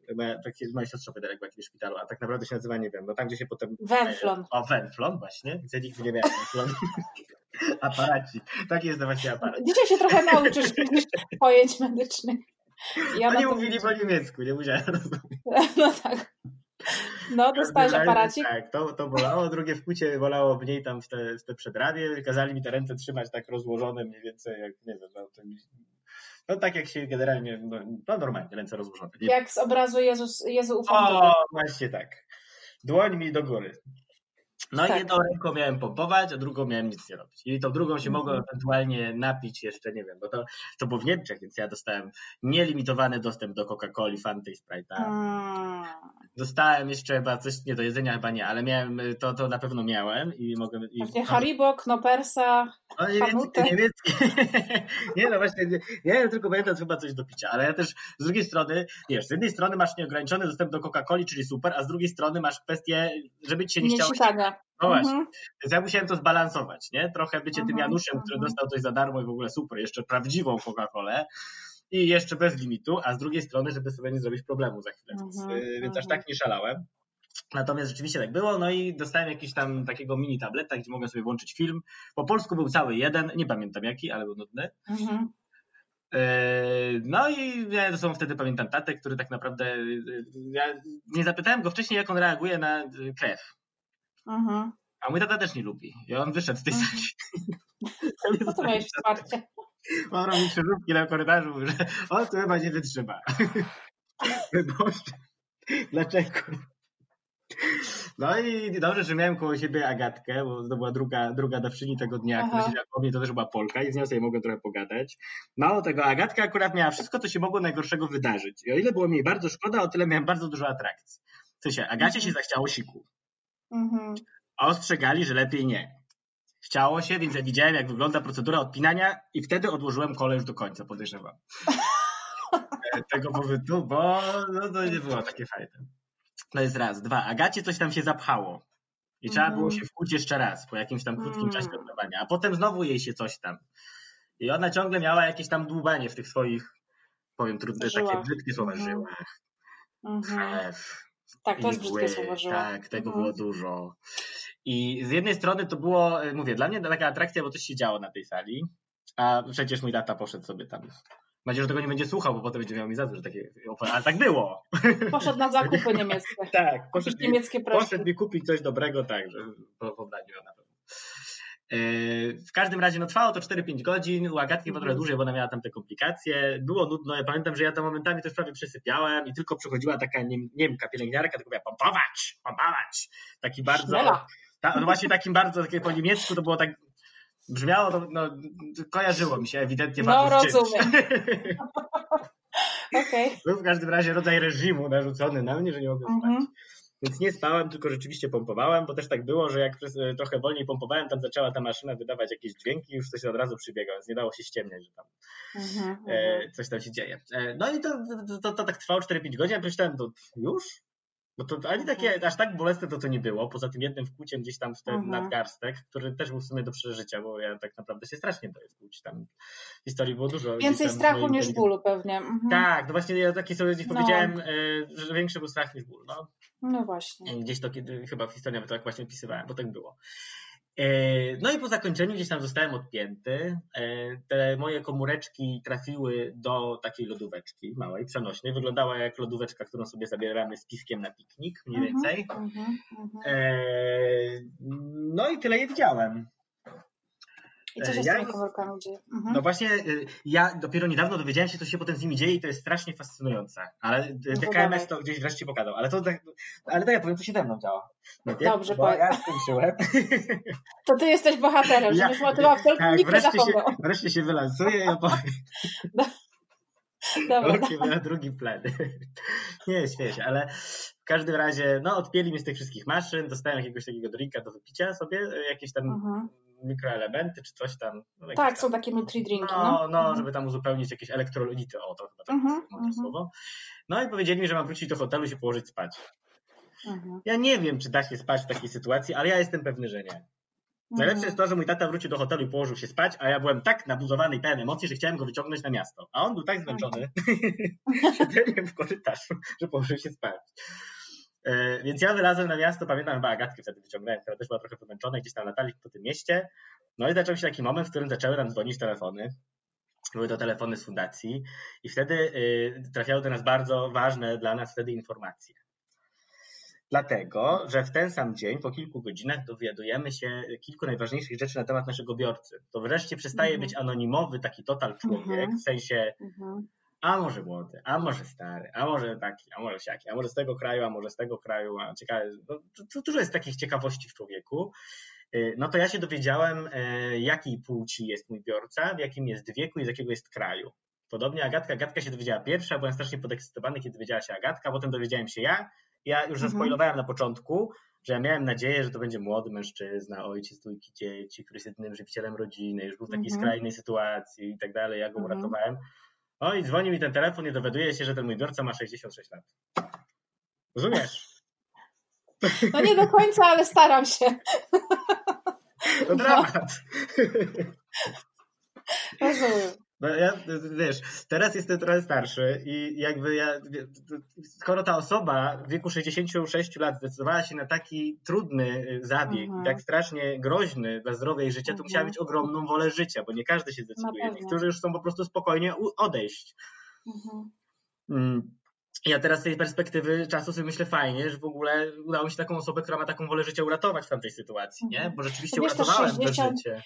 B: Takie moja siostra powiedziała w jakimś szpitalu, a tak naprawdę się nazywa, nie wiem, no tam gdzie się potem...
A: Wenflon.
B: O, Wenflon właśnie. Gdzie nigdy nie miałem Wenflon. Aparacik. Tak jest to właśnie aparat.
A: Dzisiaj się trochę nauczysz pojęć medycznych.
B: Ja Oni mówili po niemiecku, nie musiałem rozumieć.
A: No tak. No, dostałeś aparacik?
B: Tak, to, to bolało. Drugie w kucie bolało mniej tam w te, w te przedramię. Kazali mi te ręce trzymać tak rozłożone mniej więcej, jak nie wiem, no, no tak jak się generalnie, no, no normalnie, ręce rozłożone.
A: Jak z obrazu Jezus, Jezu
B: ufam O, właśnie tak. Dłoń mi do góry. No tak. i jedną ręką miałem pompować, a drugą miałem nic nie robić. I tą drugą się mogłem mhm. ewentualnie napić jeszcze, nie wiem, bo to, to było w Niemczech, więc ja dostałem nielimitowany dostęp do Coca-Coli, Fanta i Sprite'a. Hmm. Dostałem jeszcze chyba coś, nie do jedzenia chyba nie, ale miałem, to, to na pewno miałem i mogłem... I,
A: Pewnie Haribo, Knopersa,
B: no, niemieckie, niemieckie. nie no właśnie, nie, nie tylko pamiętam chyba coś do picia, ale ja też z drugiej strony, wiesz, z jednej strony masz nieograniczony dostęp do Coca-Coli, czyli super, a z drugiej strony masz kwestię, żeby ci się nie, nie chciało... Się... No właśnie. Mhm. Więc ja musiałem to zbalansować, nie? Trochę bycie tym mhm, Januszem, który mhm. dostał coś za darmo i w ogóle super, jeszcze prawdziwą Coca-Colę i jeszcze bez limitu, a z drugiej strony, żeby sobie nie zrobić problemu za chwilę. Więc, y, więc aż tak nie szalałem. Natomiast rzeczywiście tak było, no i dostałem jakiś tam takiego mini tableta, gdzie mogłem sobie włączyć film. Po polsku był cały jeden, nie pamiętam jaki, ale był nudny. Mhm. E, no i ja to są wtedy pamiętam tatę, który tak naprawdę, ja nie zapytałem go wcześniej, jak on reaguje na krew. Mhm. A mój tata też nie lubi. I on wyszedł z tej mhm.
A: sali. Po co miałeś wsparcie?
B: On robi krzyżówki na korytarzu, że on to chyba nie wytrzyma. Boże, dlaczego? No i dobrze, że miałem koło siebie Agatkę, bo to była druga, druga dawczyni tego dnia, która siedziała koło mnie, to też była Polka i z nią sobie mogłem trochę pogadać. Mało tego, Agatka akurat miała wszystko, to się mogło najgorszego wydarzyć. I o ile było mi bardzo szkoda, o tyle miałem bardzo dużo atrakcji. W sensie, Agacie się mhm. zachciało siku. Mhm. A ostrzegali, że lepiej nie. Chciało się, więc ja widziałem, jak wygląda procedura odpinania i wtedy odłożyłem kole już do końca, podejrzewam. tego pobytu, bo no, to nie było takie fajne. To jest raz. Dwa. Agacie coś tam się zapchało. I trzeba było mhm. się wkuć jeszcze raz po jakimś tam krótkim czasie mm. oddawania. A potem znowu jej się coś tam. I ona ciągle miała jakieś tam dłubanie w tych swoich, powiem trudne, takie brzydkie słowa, żyłach. Mhm.
A: Tak, to jest brzydkie słowo żyła.
B: Tak, tego było dużo. I z jednej strony to było, mówię, dla mnie taka atrakcja, bo coś się działo na tej sali, a przecież mój tata poszedł sobie tam Mam że tego nie będzie słuchał, bo potem będzie miał mi za że takie ale tak było.
A: Poszedł na zakupy niemieckie.
B: tak, poszedł, niemieckie poszedł mi kupić coś dobrego, tak, że po pobraniu na. E, w każdym razie no, trwało to 4-5 godzin, u Agatki mm. trochę dłużej, bo ona miała tam te komplikacje. Było nudno, ja pamiętam, że ja tam momentami też prawie przesypiałem i tylko przychodziła taka Niem Niemka, pielęgniarka, tylko mówiła pompować, pompować. Taki bardzo, ta, no właśnie takim bardzo, takie po niemiecku to było tak brzmiało to, no, kojarzyło mi się ewidentnie
A: no, bardzo No, rozumiem.
B: okay. Był w każdym razie rodzaj reżimu narzucony na mnie, że nie mogłem spać. Więc nie spałem, tylko rzeczywiście pompowałem, bo też tak było, że jak trochę wolniej pompowałem, tam zaczęła ta maszyna wydawać jakieś dźwięki, już coś od razu przybiegał, więc nie dało się ściemniać, że tam mhm, e, mhm. coś tam się dzieje. E, no i to, to, to, to tak trwało 4-5 godzin, a myślałem, to już? Bo to ani takie, mhm. aż tak bolesne to to nie było, poza tym jednym wkłuciem gdzieś tam w ten mhm. nadgarstek, który też był w sumie do przeżycia, bo ja tak naprawdę się strasznie boję wkłuć. Tam historii było dużo.
A: Więcej strachu niż bólu pewnie. Mhm.
B: Tak, no właśnie ja takie sobie gdzieś no. powiedziałem, e, że większy był strach niż ból. No,
A: no właśnie.
B: Gdzieś to kiedy, chyba w historii to tak właśnie opisywałem, bo tak było. E, no i po zakończeniu gdzieś tam zostałem odpięty. E, te moje komóreczki trafiły do takiej lodóweczki małej, przenośnej. Wyglądała jak lodóweczka, którą sobie zabieramy z piskiem na piknik, mniej mhm, więcej. -huh, uh -huh. No i tyle je widziałem.
A: I co się ja, z tymi komórkami dzieje?
B: Mhm. No właśnie, y, ja dopiero niedawno dowiedziałem się, co się potem z nimi dzieje i to jest strasznie fascynujące. Ale y, no KMS to gdzieś wreszcie pokazał. Ale to, tak, ale tak ja powiem, co się ze mną działa.
A: Dobrze,
B: bo ja skończyłem.
A: To ty jesteś bohaterem, żebyś ja, motywował tylko tak, nikt
B: wreszcie się, wreszcie się wylansuję i opowiem. Dobra. Okay, drugi plan. Nie, śmieję się, ale w każdym razie, no odpięli mnie z tych wszystkich maszyn, dostałem jakiegoś takiego drinka do wypicia sobie, jakieś tam mhm. mikroelementy czy coś tam.
A: No, tak, tam, są takie nutri-drinki.
B: No, no, no mhm. żeby tam uzupełnić jakieś elektrolity, o to chyba tak uh -huh. słowo. No i powiedzieli mi, że mam wrócić do hotelu i się położyć spać. Mhm. Ja nie wiem, czy da się spać w takiej sytuacji, ale ja jestem pewny, że nie. Najlepsze mhm. jest to, że mój tata wrócił do hotelu i położył się spać, a ja byłem tak nabuzowany i pełen emocji, że chciałem go wyciągnąć na miasto. A on był tak zmęczony siedzeniem w korytarzu, że położył się spać. E, więc ja wylazłem na miasto, pamiętam chyba Agatkę wtedy wyciągnąłem, która też była trochę wymęczona, gdzieś tam latali po tym mieście. No i zaczął się taki moment, w którym zaczęły nam dzwonić telefony. Były to telefony z fundacji i wtedy y, trafiały do nas bardzo ważne dla nas wtedy informacje. Dlatego, że w ten sam dzień, po kilku godzinach, dowiadujemy się kilku najważniejszych rzeczy na temat naszego biorcy. To wreszcie przestaje mhm. być anonimowy taki total człowiek, mhm. w sensie mhm. A może młody, a może stary, a może taki, a może siaki, a może z tego kraju, a może z tego kraju, a ciekawe, no, dużo jest takich ciekawości w człowieku. Y, no to ja się dowiedziałem, y, jakiej płci jest mój biorca, w jakim jest wieku i z jakiego jest kraju. Podobnie Agatka, Agatka się dowiedziała pierwsza, byłem strasznie podekscytowany, kiedy dowiedziała się Agatka, potem dowiedziałem się ja. Ja już mhm. zaspoilowałem na początku, że ja miałem nadzieję, że to będzie młody mężczyzna, ojciec dwójki dzieci, który jest jedynym żywicielem rodziny, już był w takiej mhm. skrajnej sytuacji i tak dalej, ja go mhm. uratowałem. No i dzwoni mi ten telefon i dowiaduje się, że ten mój biorca ma 66 lat. Rozumiesz?
A: No nie do końca, ale staram się.
B: To dramat.
A: No. Rozumiem.
B: No ja, wiesz, teraz jestem trochę starszy i jakby ja, skoro ta osoba w wieku 66 lat zdecydowała się na taki trudny y, zabieg, mhm. tak strasznie groźny dla zdrowia i życia, to mhm. musiała mieć ogromną wolę życia, bo nie każdy się zdecyduje. Niektórzy już chcą po prostu spokojnie odejść. Mhm. Ja teraz z tej perspektywy czasu sobie myślę fajnie, że w ogóle udało mi się taką osobę, która ma taką wolę życia uratować w tamtej sytuacji, nie? Bo rzeczywiście wiesz, uratowałem 60, to życie.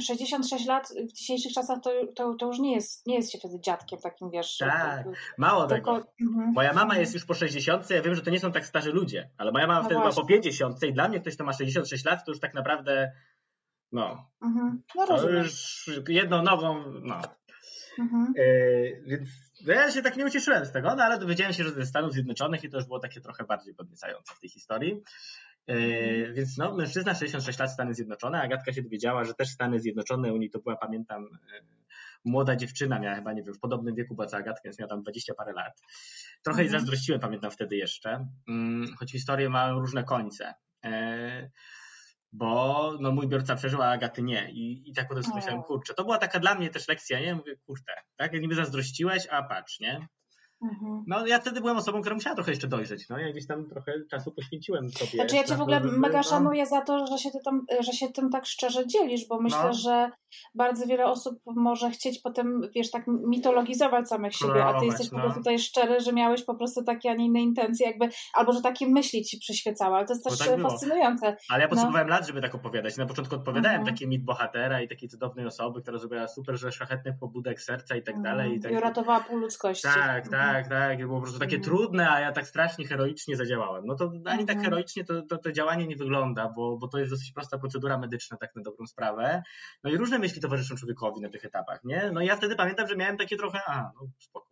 A: 66 mhm, lat w dzisiejszych czasach to, to, to, już nie jest, nie jest się wtedy dziadkiem takim, wiesz.
B: Tak, to, mało tylko, tego. Mhm. Moja mama jest już po 60, ja wiem, że to nie są tak starzy ludzie, ale moja mama no wtedy właśnie. była po 50 i dla mnie ktoś, kto ma 66 lat, to już tak naprawdę no, mhm. no to już jedną nową, no. Mhm. Yy, więc ja się tak nie ucieszyłem z tego, no ale dowiedziałem się, że ze Stanów Zjednoczonych i to już było takie trochę bardziej podniecające w tej historii. Yy, więc no, mężczyzna 66 lat Stany Zjednoczone, Agatka się dowiedziała, że też Stany Zjednoczone, u niej to była, pamiętam, yy, młoda dziewczyna, miała chyba, nie wiem, w podobnym wieku była co Agatka, więc miała tam 20 parę lat. Trochę jej mhm. zazdrościłem, pamiętam wtedy jeszcze, yy, choć historie mają różne końce. Bo no, mój biorca przeżył, a Agaty nie. I, i tak potem sobie myślałem, kurczę, to była taka dla mnie też lekcja, nie? Mówię, kurczę, tak? Niby zazdrościłeś, a patrz, nie? Mhm. No ja wtedy byłem osobą, która musiała trochę jeszcze dojrzeć. No ja gdzieś tam trochę czasu poświęciłem sobie.
A: Znaczy ja cię w ogóle mega no... szanuję za to, że się, ty tam, że się tym tak szczerze dzielisz, bo myślę, no. że bardzo wiele osób może chcieć potem, wiesz, tak mitologizować samych siebie, a ty jesteś no. po prostu tutaj szczery, że miałeś po prostu takie, a nie inne intencje jakby, albo że takie myśli ci przyświecały, ale to jest też tak fascynujące.
B: Ale ja no. potrzebowałem no. lat, żeby tak opowiadać. Na początku odpowiadałem mhm. takie mit bohatera i takiej cudownej osoby, która zrobiła super, że szlachetnych pobudek serca i tak mhm. dalej. I, tak...
A: I uratowała pół ludzkości.
B: Tak, mhm. Tak, tak. Było prostu takie mm. trudne, a ja tak strasznie heroicznie zadziałałem. No to ani tak mhm. heroicznie to, to, to, działanie nie wygląda, bo, bo to jest dosyć prosta procedura medyczna, tak na dobrą sprawę. No i różne myśli towarzyszą człowiekowi na tych etapach, nie? No i ja wtedy pamiętam, że miałem takie trochę, a, no spoko.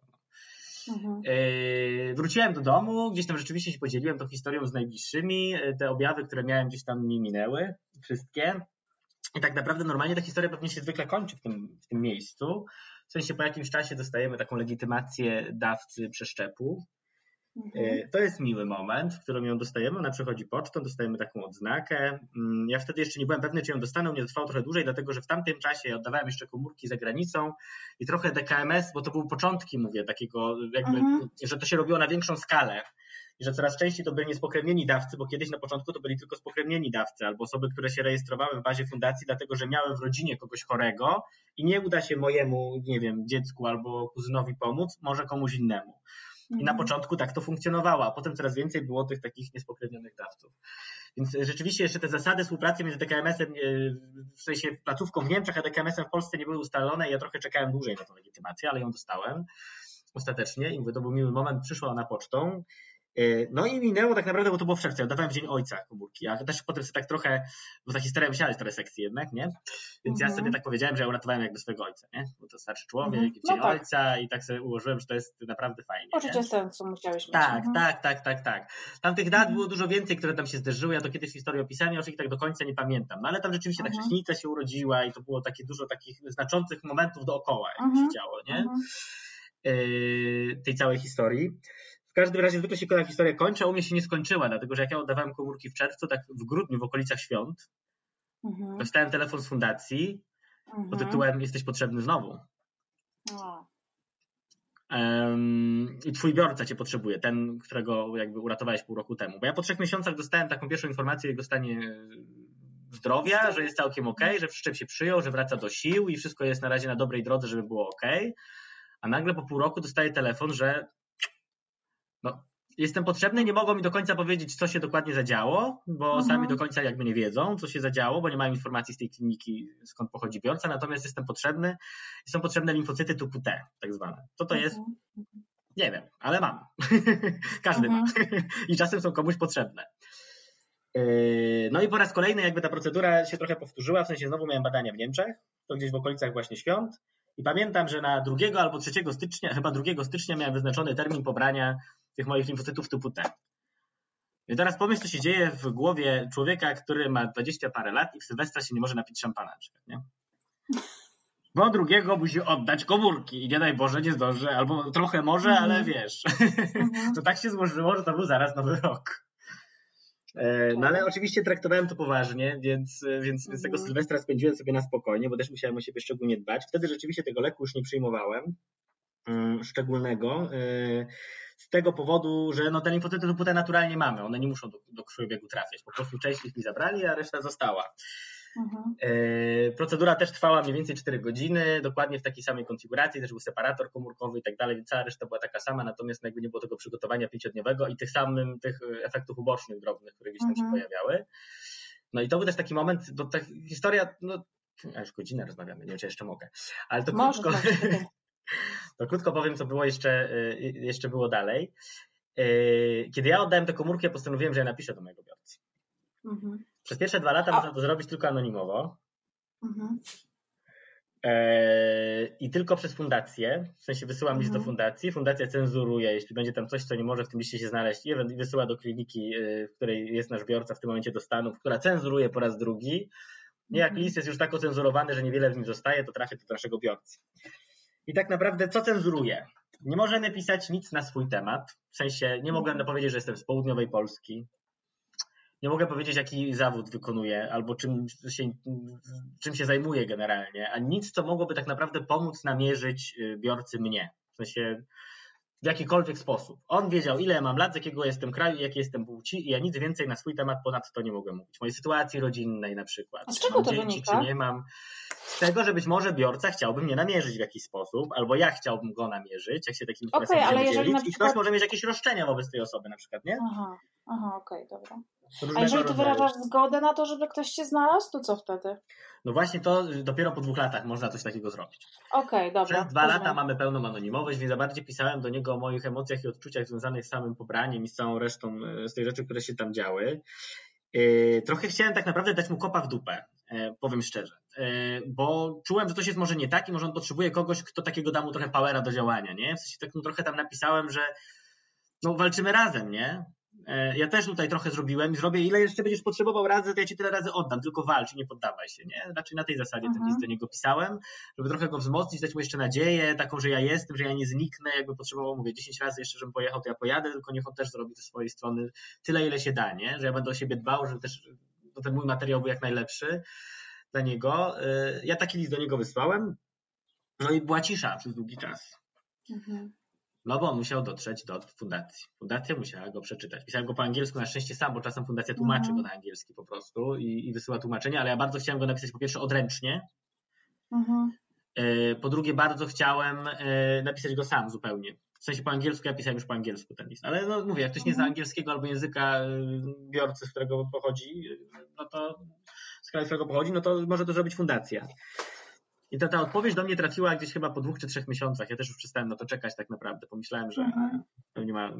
B: Mhm. E, wróciłem do domu, gdzieś tam rzeczywiście się podzieliłem tą historią z najbliższymi. E, te objawy, które miałem gdzieś tam mi minęły, wszystkie. I tak naprawdę normalnie ta historia pewnie się zwykle kończy w tym, w tym miejscu. W sensie po jakimś czasie dostajemy taką legitymację dawcy przeszczepu. Mhm. E, to jest miły moment, w którym ją dostajemy. Ona przychodzi pocztą, dostajemy taką odznakę. Mm, ja wtedy jeszcze nie byłem pewny, czy ją dostanę. Nie trwało trochę dłużej, dlatego że w tamtym czasie oddawałem jeszcze komórki za granicą i trochę DKMS, bo to były początki, mówię, takiego, jakby, mhm. że to się robiło na większą skalę i że coraz częściej to byli niespokrewnieni dawcy, bo kiedyś na początku to byli tylko spokrewnieni dawcy albo osoby, które się rejestrowały w bazie fundacji, dlatego że miały w rodzinie kogoś chorego i nie uda się mojemu, nie wiem, dziecku albo kuzynowi pomóc, może komuś innemu. I na mhm. początku tak to funkcjonowało, a potem coraz więcej było tych takich niespokrewnionych dawców. Więc rzeczywiście jeszcze te zasady współpracy między DKMS-em, e, w sensie placówką w Niemczech, a DKMS-em w Polsce nie były ustalone. Ja trochę czekałem dłużej na tę legitymację, ale ją dostałem ostatecznie i mówię, to był miły moment, przyszła ona pocztą E, no i minęło tak naprawdę, bo to było w czerwcu, ja dawałem Dzień Ojca komórki, a też potem sobie tak trochę, bo ta historia musiała trochę sekcji jednak, nie? Więc ja sobie mhm. tak powiedziałem, że ja uratowałem jakby swojego ojca, nie? Bo to starszy człowiek, mm -hmm. no Dzień tak. Ojca i tak sobie ułożyłem, że to jest naprawdę fajnie.
A: Poczucie sensu musiałeś mieć.
B: Tak, mhm. tak, tak, tak, tak. Tam tych dat mhm. było dużo więcej, które tam się zderzyły, ja to kiedyś w historii opisałem, ja już ich tak do końca nie pamiętam, no ale tam rzeczywiście ta krześnica się urodziła i to było takie dużo takich znaczących momentów dookoła, jak się działo, nie? Yy, tej całej historii każdym razie zwykle się ta historia kończy, a u mnie się nie skończyła, dlatego że jak ja oddawałem komórki w czerwcu, tak w grudniu, w okolicach świąt, mhm. dostałem telefon z fundacji mhm. pod tytułem Jesteś potrzebny znowu. Um, I twój biorca cię potrzebuje, ten, którego jakby uratowałeś pół roku temu. Bo ja po trzech miesiącach dostałem taką pierwszą informację o jego stanie zdrowia, że jest całkiem ok, że przyczep się przyjął, że wraca do sił i wszystko jest na razie na dobrej drodze, żeby było ok. A nagle po pół roku dostaję telefon, że no, jestem potrzebny, nie mogą mi do końca powiedzieć, co się dokładnie zadziało, bo mhm. sami do końca jakby nie wiedzą, co się zadziało, bo nie mają informacji z tej kliniki, skąd pochodzi biorca, natomiast jestem potrzebny i są potrzebne limfocyty typu T, tak zwane. Co to jest? Mhm. Nie wiem, ale mam. Każdy mhm. ma. I czasem są komuś potrzebne. Yy, no i po raz kolejny jakby ta procedura się trochę powtórzyła, w sensie znowu miałem badania w Niemczech, to gdzieś w okolicach właśnie świąt i pamiętam, że na 2 albo 3 stycznia, chyba 2 stycznia miałem wyznaczony termin pobrania tych moich limfocytów typu T. I teraz pomyśl, co się dzieje w głowie człowieka, który ma 20 parę lat i w Sylwestra się nie może napić szampana nie? Bo drugiego musi oddać komórki i nie daj Boże nie zdąży, albo trochę może, mm ale wiesz, mm to tak się złożyło, że to był zaraz nowy rok. E, no ale oczywiście traktowałem to poważnie, więc, więc, więc tego mhm. Sylwestra spędziłem sobie na spokojnie, bo też musiałem o siebie szczególnie dbać. Wtedy rzeczywiście tego leku już nie przyjmowałem mm, szczególnego. E, z tego powodu, że no te limfocyty typu T naturalnie mamy, one nie muszą do, do krwiobiegu trafiać. Po prostu część ich mi zabrali, a reszta została. Mhm. E, procedura też trwała mniej więcej 4 godziny, dokładnie w takiej samej konfiguracji, też był separator komórkowy i tak dalej, więc cała reszta była taka sama, natomiast jakby nie było tego przygotowania pięciodniowego i tych samych tych efektów ubocznych drobnych, które gdzieś tam mhm. się pojawiały. No i to był też taki moment, bo ta historia, no już godzinę rozmawiamy, nie wiem czy jeszcze mogę, ale to Może krótko, to krótko powiem, co było jeszcze, y, jeszcze było dalej. Y, kiedy ja oddałem tę komórkę, postanowiłem, że ja napiszę do mojego biorcy. Mhm. Przez pierwsze dwa lata A. można to zrobić tylko anonimowo. Mhm. E, I tylko przez fundację, w sensie wysyłam mhm. list do mhm. fundacji, fundacja cenzuruje, jeśli będzie tam coś, co nie może w tym liście się znaleźć i wysyła do kliniki, y, w której jest nasz biorca w tym momencie do Stanów, która cenzuruje po raz drugi. Jak mhm. list jest już tak ocenzurowany, że niewiele w nim zostaje, to trafia do naszego biorcy. I tak naprawdę co cenzuruje? Nie możemy pisać nic na swój temat, w sensie nie mogę powiedzieć, że jestem z południowej Polski, nie mogę powiedzieć, jaki zawód wykonuję albo czym się, czym się zajmuję generalnie, a nic, co mogłoby tak naprawdę pomóc namierzyć y, biorcy mnie. W sensie w jakikolwiek sposób. On wiedział, ile mam lat, z jakiego jestem kraju, jakiej jestem płci i ja nic więcej na swój temat ponad to nie mogłem mówić. Mojej sytuacji rodzinnej na przykład.
A: A z czego
B: mam
A: to
B: dzieci,
A: wynika?
B: Czy nie mam. Z tego, że być może biorca chciałby mnie namierzyć w jakiś sposób, albo ja chciałbym go namierzyć, jak się takim
A: okay, ale jeżeli dzielić,
B: przykład... i ktoś może mieć jakieś roszczenia wobec tej osoby na przykład, nie?
A: Aha, aha okej, okay, dobra. A jeżeli ty wyrażasz zgodę na to, żeby ktoś się znalazł, to co wtedy?
B: No właśnie to dopiero po dwóch latach można coś takiego zrobić.
A: Okej, okay, dobra.
B: Przez dwa rozumiem. lata mamy pełną anonimowość, więc za bardziej pisałem do niego o moich emocjach i odczuciach związanych z samym pobraniem i z całą resztą e, z tych rzeczy, które się tam działy. E, trochę chciałem tak naprawdę dać mu kopa w dupę, powiem szczerze, bo czułem, że coś jest może nie tak i może on potrzebuje kogoś, kto takiego da mu trochę powera do działania, nie? W sensie tak no, trochę tam napisałem, że no walczymy razem, nie? E, ja też tutaj trochę zrobiłem i zrobię, ile jeszcze będziesz potrzebował razy, to ja ci tyle razy oddam, tylko walcz, nie poddawaj się, nie? Raczej na tej zasadzie ten list mhm. do niego pisałem, żeby trochę go wzmocnić, dać mu jeszcze nadzieję, taką, że ja jestem, że ja nie zniknę, jakby potrzebował, mówię, 10 razy jeszcze, żebym pojechał, to ja pojadę, tylko niech on też zrobi ze swojej strony tyle, ile się da, nie? Że ja będę o siebie dbał, żeby też no, ten mój materiał był jak najlepszy dla niego. E, ja taki list do niego wysłałem, no i była cisza przez długi czas. Mhm. No bo musiał dotrzeć do fundacji. Fundacja musiała go przeczytać. Pisałem go po angielsku na szczęście sam, bo czasem fundacja tłumaczy mhm. go na angielski po prostu i, i, wysyła tłumaczenie, ale ja bardzo chciałem go napisać po pierwsze odręcznie. Mhm. E, po drugie, bardzo chciałem e, napisać go sam zupełnie. W sensie po angielsku, ja pisałem już po angielsku ten list. Ale no mówię, jak ktoś nie zna mhm. angielskiego albo języka e, biorcy, z którego pochodzi, no to z kraju, z którego pochodzi, no to może to zrobić fundacja. I ta, ta odpowiedź do mnie trafiła gdzieś chyba po dwóch czy trzech miesiącach. Ja też już przestałem na to czekać tak naprawdę. Pomyślałem, że mhm. pewnie ma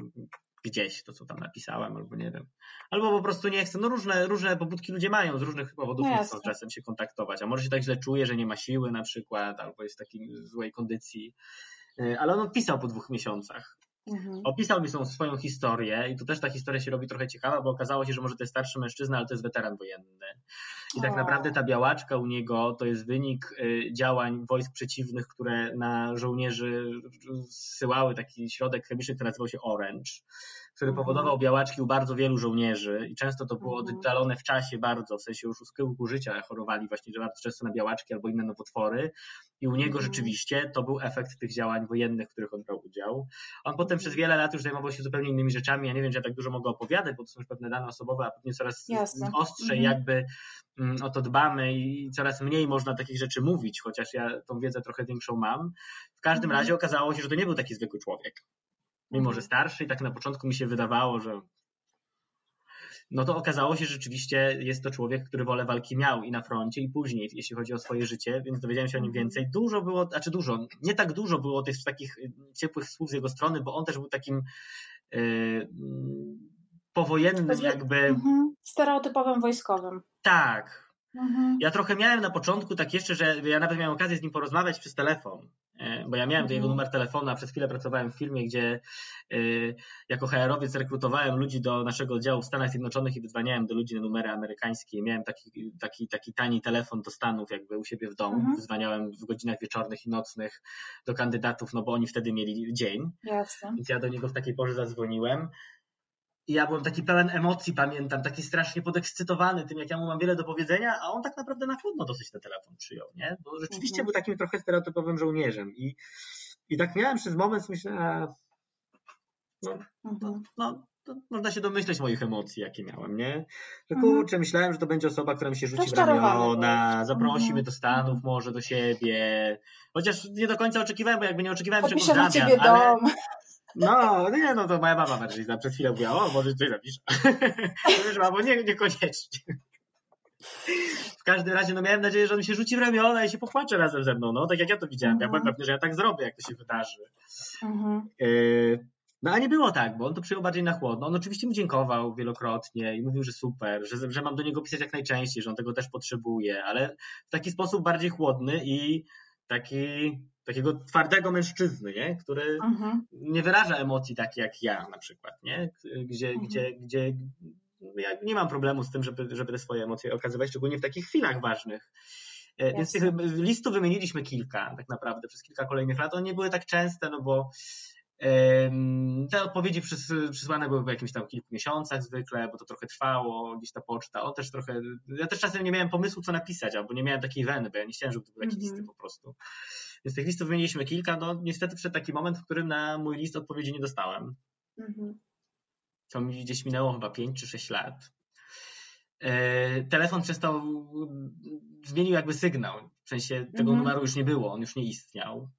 B: gdzieś to, co tam napisałem, albo nie wiem. Albo po prostu nie chcę. No różne, różne pobudki ludzie mają, z różnych powodów no nie chcą czasem się kontaktować. A może się tak źle czuje, że nie ma siły na przykład, albo jest w takiej złej kondycji. E, ale on odpisał po dwóch miesiącach. Mhm. Opisał mi swoją historię i tu też ta historia się robi trochę ciekawa, bo okazało się, że może to jest starszy mężczyzna, ale to jest weteran wojenny. I tak naprawdę ta białaczka u niego to jest wynik y, działań wojsk przeciwnych, które na żołnierzy zsyłały taki środek chemiczny, który nazywał się Orange który mhm. powodował białaczki u bardzo wielu żołnierzy i często to było mhm. oddalone w czasie bardzo, w sensie już u schyłku życia chorowali właśnie, że bardzo często na białaczki albo inne nowotwory i u niego mhm. rzeczywiście to był efekt tych działań wojennych, w których on brał udział. On potem przez wiele lat już zajmował się zupełnie innymi rzeczami, ja nie wiem, czy ja tak dużo mogę opowiadać, bo to są już pewne dane osobowe, a pewnie coraz Jasne. ostrzej jakby mm, o to dbamy i coraz mniej można takich rzeczy mówić, chociaż ja tą wiedzę trochę większą mam. W każdym razie okazało się, że to nie był taki zwykły człowiek mimo że starszy i tak na początku mi się wydawało, że no to okazało się, że rzeczywiście jest to człowiek, który wolę walki miał i na froncie, i później, jeśli chodzi o swoje życie, więc dowiedziałem się o nim mhm. więcej. Dużo było, znaczy dużo, nie tak dużo było tych takich y, ciepłych słów z jego strony, bo on też był takim yy, powojennym jakby... Mhm.
A: Stereotypowym wojskowym.
B: Tak. Mhm. Ja trochę miałem na początku tak jeszcze, że ja nawet miałem okazję z nim porozmawiać przez telefon. E, bo ja miałem do jego mhm. numer telefonu, a przez chwilę pracowałem w firmie, gdzie e, jako HR-owiec rekrutowałem ludzi do naszego oddziału w Stanach Zjednoczonych i wydzwaniałem do ludzi na numery amerykańskie. Miałem taki, taki, taki tani telefon do Stanów jakby u siebie w domu. Mhm. Wydzwaniałem w godzinach wieczornych i nocnych do kandydatów, no bo oni wtedy mieli dzień. Jasne. Więc ja do niego w takiej porze zadzwoniłem. I ja byłem taki pełen emocji, pamiętam, taki strasznie podekscytowany tym, jak ja mu mam wiele do powiedzenia, a on tak naprawdę na chłodno dosyć ten telefon przyjął, nie? Bo rzeczywiście mhm. był takim trochę stereotypowym żołnierzem. I, i tak miałem przez moment, myślę, no, mhm. no, no, można się domyśleć moich emocji, jakie miałem, nie? Że mhm. kurczę, myślałem, że to będzie osoba, która mi się rzuci w ramiona, zaprosi mhm. mnie do Stanów, może do siebie. Chociaż nie do końca oczekiwałem, bo jakby nie oczekiwałem
A: Podpiszę czegoś na ciebie ale... dom.
B: No, nie, no to moja mama bardziej przed chwilą mówiła, o, może coś napisz. Wiesz, mamo, nie, niekoniecznie. W każdym razie, no miałem nadzieję, że on się rzuci w ramiona i się popłacze razem ze mną, no, tak jak ja to widziałem. Mhm. Ja byłem pewny, że ja tak zrobię, jak to się wydarzy. Mhm. Y, no a nie było tak, bo on to przyjął bardziej na chłodno. On oczywiście mu dziękował wielokrotnie i mówił, że super, że, że mam do niego pisać jak najczęściej, że on tego też potrzebuje, ale w taki sposób bardziej chłodny i taki takiego twardego mężczyzny, nie? który mhm. nie wyraża emocji tak jak ja na przykład, nie? Gdzie, mhm. gdzie, gdzie ja nie mam problemu z tym, żeby, żeby te swoje emocje okazywać, szczególnie w takich chwilach ważnych. Yes. Więc tych listów wymieniliśmy kilka tak naprawdę przez kilka kolejnych lat. One nie były tak częste, no bo te odpowiedzi przysłane były w jakimś tam kilku miesiącach zwykle, bo to trochę trwało, gdzieś ta poczta, o też trochę, ja też czasem nie miałem pomysłu, co napisać, albo nie miałem takiej weny, bo ja nie chciałem, żeby to były takie mm -hmm. listy po prostu. Więc tych listów wymieniliśmy kilka, no niestety przed taki moment, w którym na mój list odpowiedzi nie dostałem. Mm -hmm. To mi gdzieś minęło chyba 5 czy 6 lat. E, telefon przestał, zmienił jakby sygnał, w sensie tego mm -hmm. numeru już nie było, on już nie istniał.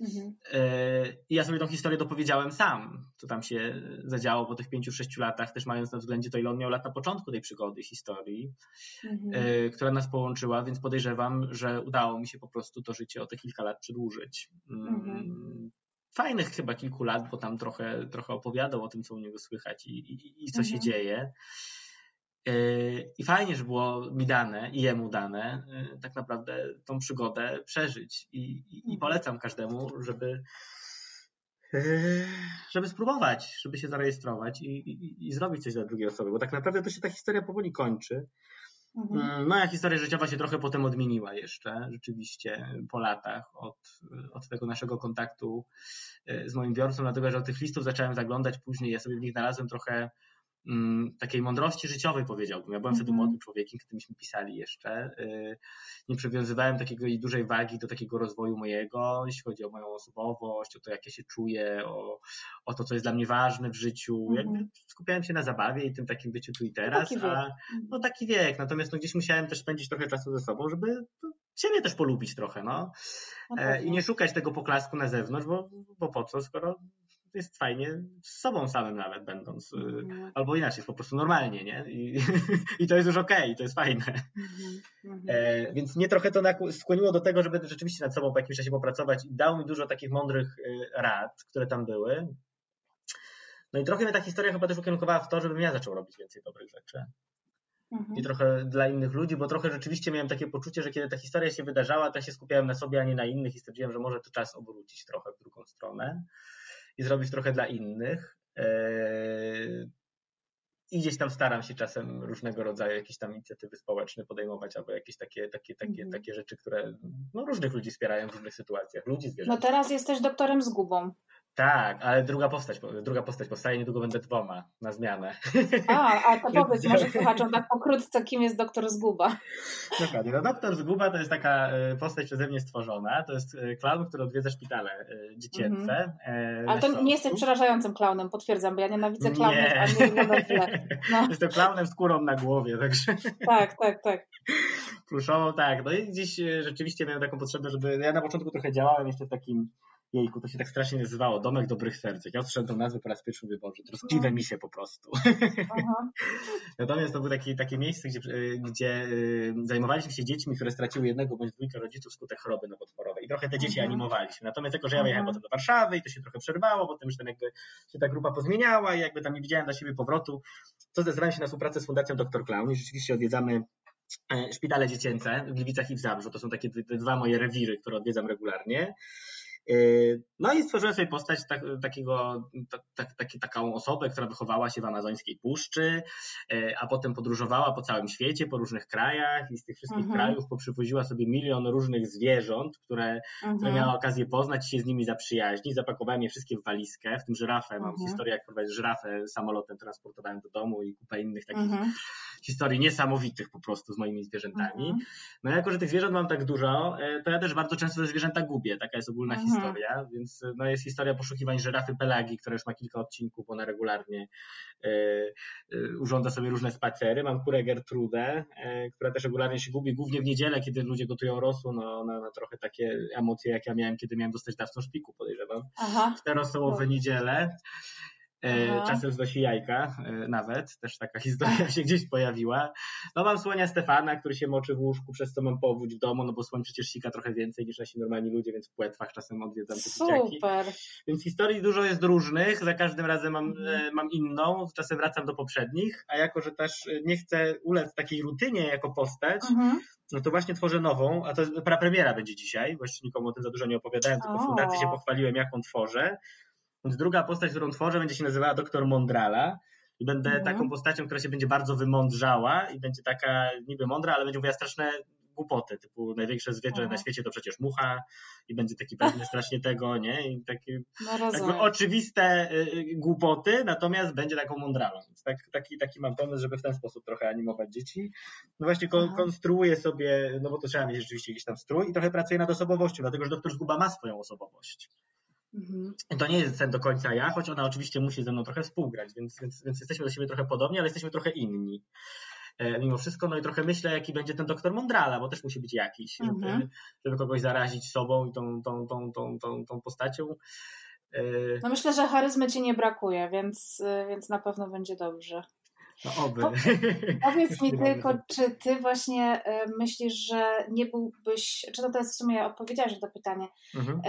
B: Mhm. E, I ja sobie tą historię dopowiedziałem sam, co tam się zadziało po tych pięciu, sześciu latach, też mając na względzie to, ile on miał lat na początku tej przygody, historii, mhm. E, która nas połączyła, więc podejrzewam, że udało mi się po prostu to życie o te kilka lat przedłużyć. Mm, mhm. Fajnych chyba kilku lat, bo tam trochę, trochę opowiadał o tym, co u niego słychać i, i, i co się mhm. dzieje. Yy, I fajnie, że było mi dane i jemu dane yy, tak naprawdę tą przygodę przeżyć. I, i, mhm. polecam każdemu, żeby, yy, żeby spróbować, żeby się zarejestrować i, i, i, zrobić coś dla drugiej osoby, bo tak naprawdę to się ta historia powoli kończy. Mhm. Moja historia życiowa się trochę potem odmieniła jeszcze, rzeczywiście po latach od, od tego naszego kontaktu z moim biorcą, dlatego że od tych listów zacząłem zaglądać później, ja sobie w nich znalazłem trochę takiej mądrości życiowej powiedziałbym. Ja byłem wtedy mhm. młodym człowiekiem, kiedy myśmy pisali jeszcze. Y, nie przywiązywałem takiego i dużej wagi do takiego rozwoju mojego, jeśli chodzi o moją osobowość, o to, jak ja się czuję, o, o to, co jest dla mnie ważne w życiu. Mhm. skupiałem się na zabawie i tym takim byciu tu i teraz. No taki a, no taki wiek. Natomiast no, gdzieś musiałem też spędzić trochę czasu ze sobą, żeby no, siebie też polubić trochę, no. no I nie szukać tego poklasku na zewnątrz, bo, bo po co, skoro jest fajnie z sobą samym nawet będąc. Mm. Albo inaczej, po prostu normalnie, nie? I, i to jest już okej, okay, to jest fajne. Mm. E, więc mnie trochę to skłoniło do tego, żeby rzeczywiście nad sobą po jakimś czasie popracować i dał mi dużo takich mądrych e, rad, które tam były. No i trochę mnie ta historia chyba też ukierunkowała w to, żebym ja zaczął robić więcej dobrych rzeczy. Mhm. I trochę dla innych ludzi, bo trochę rzeczywiście miałem takie poczucie, że kiedy ta historia się wydarzała, to ja się skupiałem na sobie, a nie na innych i stwierdziłem, że może to czas obrócić trochę w drugą stronę. I zrobić trochę dla innych. I gdzieś tam staram się czasem różnego rodzaju jakieś tam inicjatywy społeczne podejmować, albo jakieś takie, takie, takie, mm. takie rzeczy, które no, różnych ludzi wspierają w różnych sytuacjach, ludzi, zwierząt.
A: No teraz jesteś doktorem z gubą.
B: Tak, ale druga postać, druga postać powstaje, niedługo będę dwoma na zmianę.
A: A, a to powiedz może słuchaczom tak pokrótce, kim jest doktor Zguba.
B: Dokładnie, no doktor Zguba to jest taka e, postać przeze mnie stworzona, to jest e, klaun, który odwiedza szpitale e, dziecięce.
A: Mm. Ale to nie jesteś przerażającym klaunem, potwierdzam, bo ja nienawidzę klaunów, nie. a nie.
B: No. Jest to klaunem z kurą na głowie, także...
A: Tak, tak, tak.
B: Pluszową, tak. No i dziś rzeczywiście miałem taką potrzebę, żeby... Ja na początku trochę działałem jeszcze w takim jejku, to się tak strasznie nazywało, Domek Dobrych Serc. Jak ja usłyszałem tą nazwę po raz pierwszy, mówię, Boże, troskliwe no. mi się po prostu. Natomiast to było takie, takie miejsce, gdzie, gdzie y, zajmowaliśmy się dziećmi, które straciły jednego bądź dwójkę rodziców wskutek choroby nowotworowej i trochę te dzieci mhm. animowaliśmy. Natomiast jako, że ja wyjechałem potem do Warszawy i to się trochę przerwało, potem już tam jakby się ta grupa pozmieniała i jakby tam nie widziałem dla siebie powrotu, to zdecydowałem się na współpracę z Fundacją Dr Clown i rzeczywiście odwiedzamy e, szpitale dziecięce w Gliwicach i w Zabrzu. To są takie dwa moje rewiry, które odwiedzam regularnie. Yy, no i stworzyłem sobie postać tak, takiego, tak, tak, taką osobę, która wychowała się w amazońskiej puszczy, yy, a potem podróżowała po całym świecie, po różnych krajach i z tych wszystkich mhm. krajów poprzywoziła sobie milion różnych zwierząt, które, mhm. które miała okazję poznać się z nimi zaprzyjaźnić. Zapakowałem je wszystkie w walizkę, w tym żyrafę. Mam mhm. historię, jak prowadzić żyrafę samolotem transportowałem do domu i kupę innych takich mhm. Historii niesamowitych po prostu z moimi zwierzętami. Mhm. No jako, że tych zwierząt mam tak dużo, yy, to ja też bardzo często te zwierzęta gubię. Taka jest ogólna historia Mhm. historia, więc no, jest historia poszukiwań żyrafy Pelagi, która już ma kilka odcinków, ona regularnie y, y, urządza sobie różne spacery. Mam kurę Gertrudę, y, która też regularnie się gubi, głównie w niedzielę, kiedy ludzie gotują rosół, no ona ma trochę takie emocje, jak ja miałem, kiedy miałem dostać dawcą szpiku, podejrzewam. Aha. Czterosołowe niedziele. E, Aha. czasem znosi jajka e, nawet, też taka historia się gdzieś pojawiła. No mam słonia Stefana, który się moczy w łóżku, przez co mam powódź w domu, no bo słoń przecież sika trochę więcej niż nasi normalni ludzie, więc w płetwach czasem odwiedzam te Super. Więc historii dużo jest różnych, za każdym razem mam, mhm. E, mam inną, czasem wracam do poprzednich, a jako, że też nie chcę ulec takiej rutynie jako postać, mhm. no to właśnie tworzę nową, a to premiera będzie dzisiaj, właściwie nikomu o tym za dużo nie opowiadałem, tylko w fundacji się pochwaliłem, jaką tworzę. Więc druga postać, którą tworzę, będzie się nazywała doktor Mondrala. I będę mhm. taką postacią, która się będzie bardzo wymądrzała i będzie taka niby mądra, ale będzie mówiła straszne głupoty, typu największe zwierzę mhm. na świecie to przecież mucha i będzie taki pewny strasznie tego, nie? I takie no jakby oczywiste y, y, głupoty, natomiast będzie taką mądralą. Więc tak, taki, taki mam pomysł, żeby w ten sposób trochę animować dzieci. No właśnie kon, konstruuję sobie, no bo to trzeba mieć rzeczywiście jakiś tam strój i trochę pracuję nad osobowością, dlatego że doktor Zguba ma swoją osobowość. Mhm. To nie jest ten do końca ja, choć ona oczywiście musi ze mną trochę współgrać, więc, więc, więc jesteśmy do siebie trochę podobni, ale jesteśmy trochę inni. E, mimo wszystko, no i trochę myślę, jaki będzie ten doktor Mondrala, bo też musi być jakiś, żeby, mhm. żeby kogoś zarazić sobą i tą, tą, tą, tą, tą, tą postacią.
A: E, no myślę, że charyzmy ci nie brakuje, więc, więc na pewno będzie dobrze.
B: No oby.
A: Po, powiedz mi tylko, czy ty właśnie e, myślisz, że nie byłbyś, czy to jest w sumie odpowiedziałeś na to pytanie, mhm.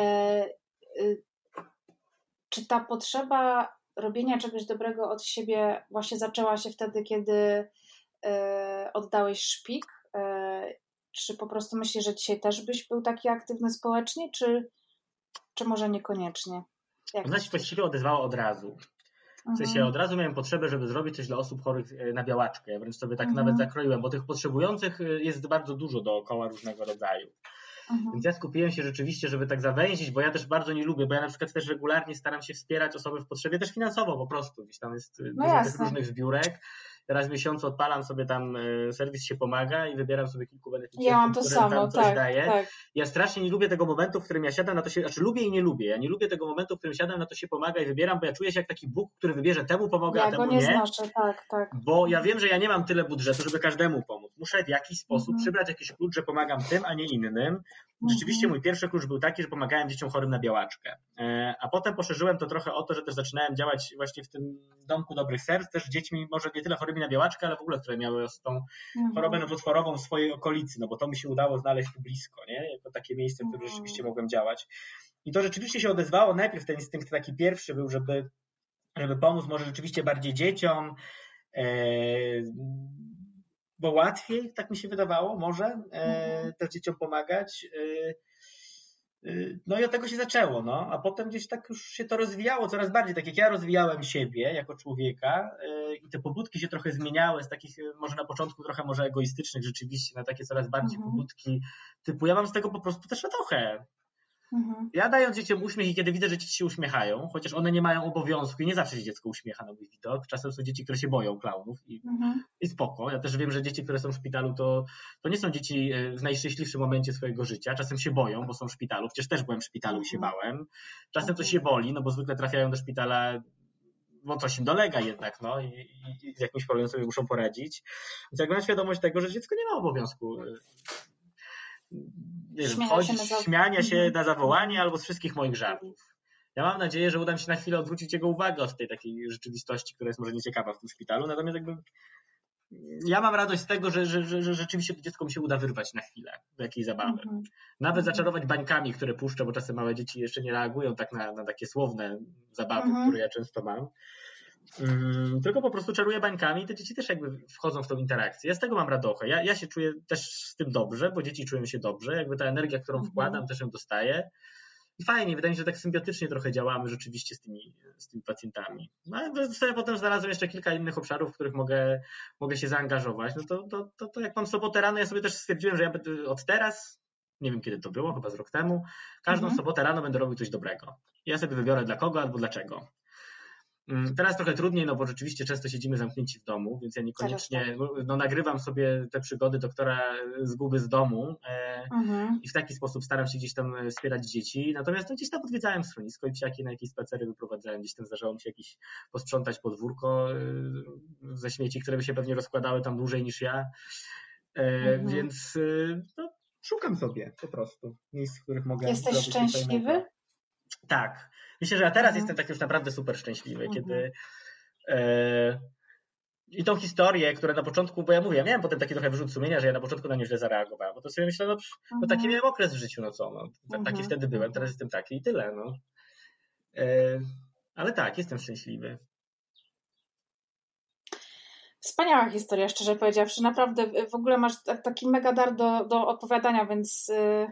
A: Czy ta potrzeba robienia czegoś dobrego od siebie właśnie zaczęła się wtedy, kiedy e, oddałeś szpik? E, czy po prostu myślisz, że dzisiaj też byś był taki aktywny społecznie, czy, czy może niekoniecznie?
B: Jak Ona się właściwie odezwała od razu. W sensie mhm. od razu miałem potrzebę, żeby zrobić coś dla osób chorych e, na białaczkę. Ja wręcz sobie tak mhm. nawet zakroiłem, bo tych potrzebujących jest bardzo dużo dookoła różnego rodzaju. Mhm. Więc ja skupiłem się rzeczywiście, żeby tak zawęzić, bo ja też bardzo nie lubię, bo ja na przykład też regularnie staram się wspierać osoby w potrzebie, też finansowo po prostu. Gdzieś tam jest no dużo tych różnych zbiórek raz w miesiącu odpalam sobie tam, e, serwis się pomaga i wybieram sobie kilku beneficjentów,
A: ja mam to samo, coś tak, daje. Tak.
B: Ja strasznie nie lubię tego momentu, w którym ja siadam na to się, znaczy lubię i nie lubię. Ja nie lubię tego momentu, w którym siadam na to się pomaga i wybieram, bo ja czuję się jak taki Bóg, który wybierze temu pomogę,
A: ja
B: a temu
A: nie. nie. Znoszę, tak, tak.
B: Bo ja wiem, że ja nie mam tyle budżetu, żeby każdemu pomóc. Muszę w jakiś sposób mhm. przybrać jakiś klucz, że pomagam tym, a nie innym. Rzeczywiście mhm. mój pierwszy klucz był taki, że pomagałem dzieciom chorym na białaczkę. E, a potem poszerzyłem to trochę o to, że też zaczynałem działać właśnie w tym domku dobrych serc, też z dziećmi może nie tyle chorymi na białaczkę, ale w ogóle, które miały tą mhm. chorobę nowotworową w swojej okolicy, no bo to mi się udało znaleźć tu blisko, nie? Jako takie miejsce, w którym mhm. rzeczywiście mogłem działać. I to rzeczywiście się odezwało. Najpierw ten instynkt taki pierwszy był, żeby, żeby pomóc może rzeczywiście bardziej dzieciom, e, bo łatwiej, tak mi się wydawało, może e, też dzieciom pomagać. Y, no i od tego się zaczęło, no, a potem gdzieś tak już się to rozwijało coraz bardziej, tak jak ja rozwijałem siebie jako człowieka y, i te pobudki się trochę zmieniały z takich może na początku trochę może egoistycznych rzeczywiście na takie coraz bardziej mhm. pobudki typu ja mam z tego po prostu też trochę, Mhm. Ja dając dzieciom uśmiech i kiedy widzę, że dzieci się uśmiechają, chociaż one nie mają obowiązku i nie zawsze się dziecko uśmiecha na mój widok, czasem są dzieci, które się boją klaunów i, mhm. i spoko. Ja też wiem, że dzieci, które są w szpitalu, to, to nie są dzieci e, w najszczęśliwszym momencie swojego życia. Czasem się boją, bo są w szpitalu, przecież też byłem w szpitalu i się mhm. bałem. Czasem to się boli, no bo zwykle trafiają do szpitala bo coś im dolega jednak, no i, i, i z jakimś problemem sobie muszą poradzić. Więc jak mam świadomość tego, że dziecko nie ma obowiązku chodzić, się śmiania się mhm. na zawołanie albo z wszystkich moich żartów. Ja mam nadzieję, że uda mi się na chwilę odwrócić jego uwagę od tej takiej rzeczywistości, która jest może nieciekawa w tym szpitalu, natomiast jakby ja mam radość z tego, że, że, że, że rzeczywiście to dziecko mi się uda wyrwać na chwilę do jakiejś zabawy. Mhm. Nawet mhm. zaczarować bańkami, które puszczę, bo czasem małe dzieci jeszcze nie reagują tak na, na takie słowne zabawy, które ja często mam. Mm, tylko po prostu czaruję bańkami i te dzieci też jakby wchodzą w tą interakcję. Ja z tego mam radochę. Ja, ja się czuję też z tym dobrze, bo dzieci czują się dobrze. Jakby ta energia, którą mhm. wkładam, też ją dostaję. I fajnie, wydaje mi się, że tak symbiotycznie trochę działamy rzeczywiście z tymi, z tymi pacjentami. No ale sobie potem znalazłem jeszcze kilka innych obszarów, w których mogę, mogę się zaangażować. No to, to, to, to jak mam sobotę rano, ja sobie też stwierdziłem, że ja od teraz, nie wiem kiedy to było, chyba z rok temu, każdą mhm. sobotę rano będę robił coś dobrego. Ja sobie wybiorę dla kogo albo dlaczego. Mm, teraz trochę trudniej, no bo rzeczywiście często siedzimy zamknięci w domu, więc ja niekoniecznie tak. no, no, nagrywam sobie te przygody doktora zguby z domu e, mhm. i w taki sposób staram się gdzieś tam wspierać dzieci. Natomiast no, gdzieś tam odwiedzałem schronisko i psiaki na jakieś spacery wyprowadzałem. Gdzieś tam zdarzało mi się jakieś posprzątać podwórko e, ze śmieci, które by się pewnie rozkładały tam dłużej niż ja. E, mhm. Więc e, no, szukam sobie po prostu miejsc, w których mogę.
A: Jesteś szczęśliwy?
B: Tak. Myślę, że ja teraz mhm. jestem tak już naprawdę super szczęśliwy, mhm. kiedy e, i tą historię, która na początku, bo ja mówię, ja miałem potem taki trochę wyrzut sumienia, że ja na początku na nie źle zareagowałem, bo to sobie myślę, no, no taki mhm. miałem okres w życiu, no co, no, taki mhm. wtedy byłem, teraz jestem taki i tyle, no. E, ale tak, jestem szczęśliwy.
A: Wspaniała historia, szczerze powiedziawszy. Naprawdę w ogóle masz taki mega dar do, do opowiadania, więc y,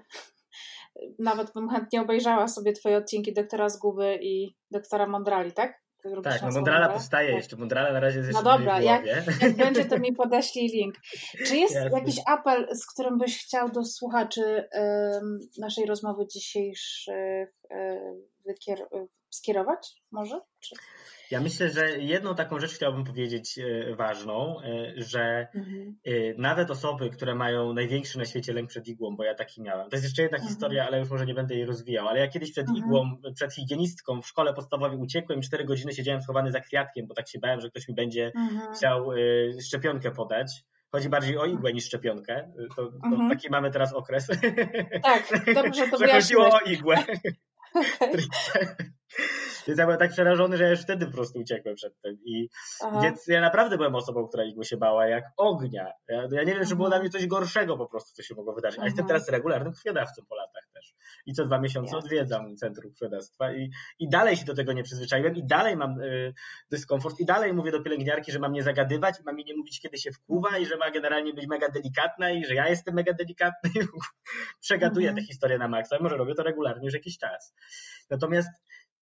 A: nawet bym chętnie obejrzała sobie twoje odcinki doktora Zguby i doktora Mondrali, tak?
B: Tak, no Mondrala powstaje tak. jeszcze, Mondrala na razie jest
A: jeszcze No dobra, jak, jak, będzie, to mi podeślij link. Czy jest Jasne. jakiś apel, z którym byś chciał do słuchaczy naszej rozmowy dzisiejszej skierować może? Czy...
B: Ja myślę, że jedną taką rzecz chciałbym powiedzieć e, ważną, e, że mhm. E, nawet osoby, które mają największy na świecie lęk przed igłą, bo ja taki miałem. To jest jeszcze jedna mhm. historia, ale już może nie będę jej rozwijał, ale ja kiedyś przed mhm. igłą, przed higienistką w szkole podstawowej uciekłem i cztery godziny siedziałem schowany za kwiatkiem, bo tak się bałem, że ktoś mi będzie mhm. chciał szczepionkę podać. Chodzi bardziej o igłę niż szczepionkę. To, to mhm. taki mamy teraz okres.
A: Tak, dobrze to
B: że chodziło o igłę. Okay. Więc ja byłem tak przerażony, że ja już wtedy po prostu uciekłem przed tym. I, więc ja naprawdę byłem osobą, która igły się bała jak ognia. Ja, ja nie wiem, czy było dla mnie coś gorszego po prostu, co się mogło wydarzyć. A jestem teraz regularnym krwiodawcą po latach. I co dwa miesiące odwiedzam Centrum Krwiodawstwa i, i dalej się do tego nie przyzwyczaiłem i dalej mam y, dyskomfort i dalej mówię do pielęgniarki, że mam nie zagadywać, mam mi nie mówić, kiedy się wkuwa i że ma generalnie być mega delikatna i że ja jestem mega delikatny i przegaduję mhm. tę historię na maksa. Może robię to regularnie już jakiś czas. Natomiast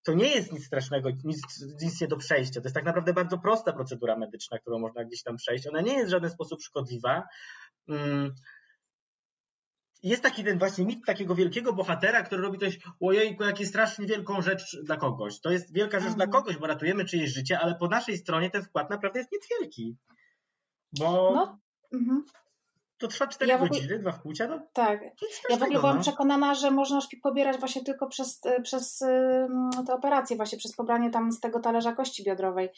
B: to nie jest nic strasznego, nic, nic nie do przejścia. To jest tak naprawdę bardzo prosta procedura medyczna, którą można gdzieś tam przejść. Ona nie jest w żaden sposób szkodliwa. Mm. Jest taki ten właśnie mit takiego wielkiego bohatera, który robi coś, ojejku, jakie strasznie wielką rzecz dla kogoś. To jest wielka rzecz mhm. dla kogoś, bo ratujemy czyjeś życie, ale po naszej stronie ten wkład naprawdę jest niewielki. Bo no. Mhm. To trwa 4 ja godziny, ogóle... dwa wkłucia? No,
A: tak. Ja w ogóle byłam no. przekonana, że można szpik pobierać właśnie tylko przez, e, przez te operacje, właśnie przez pobranie tam z tego talerza kości biodrowej.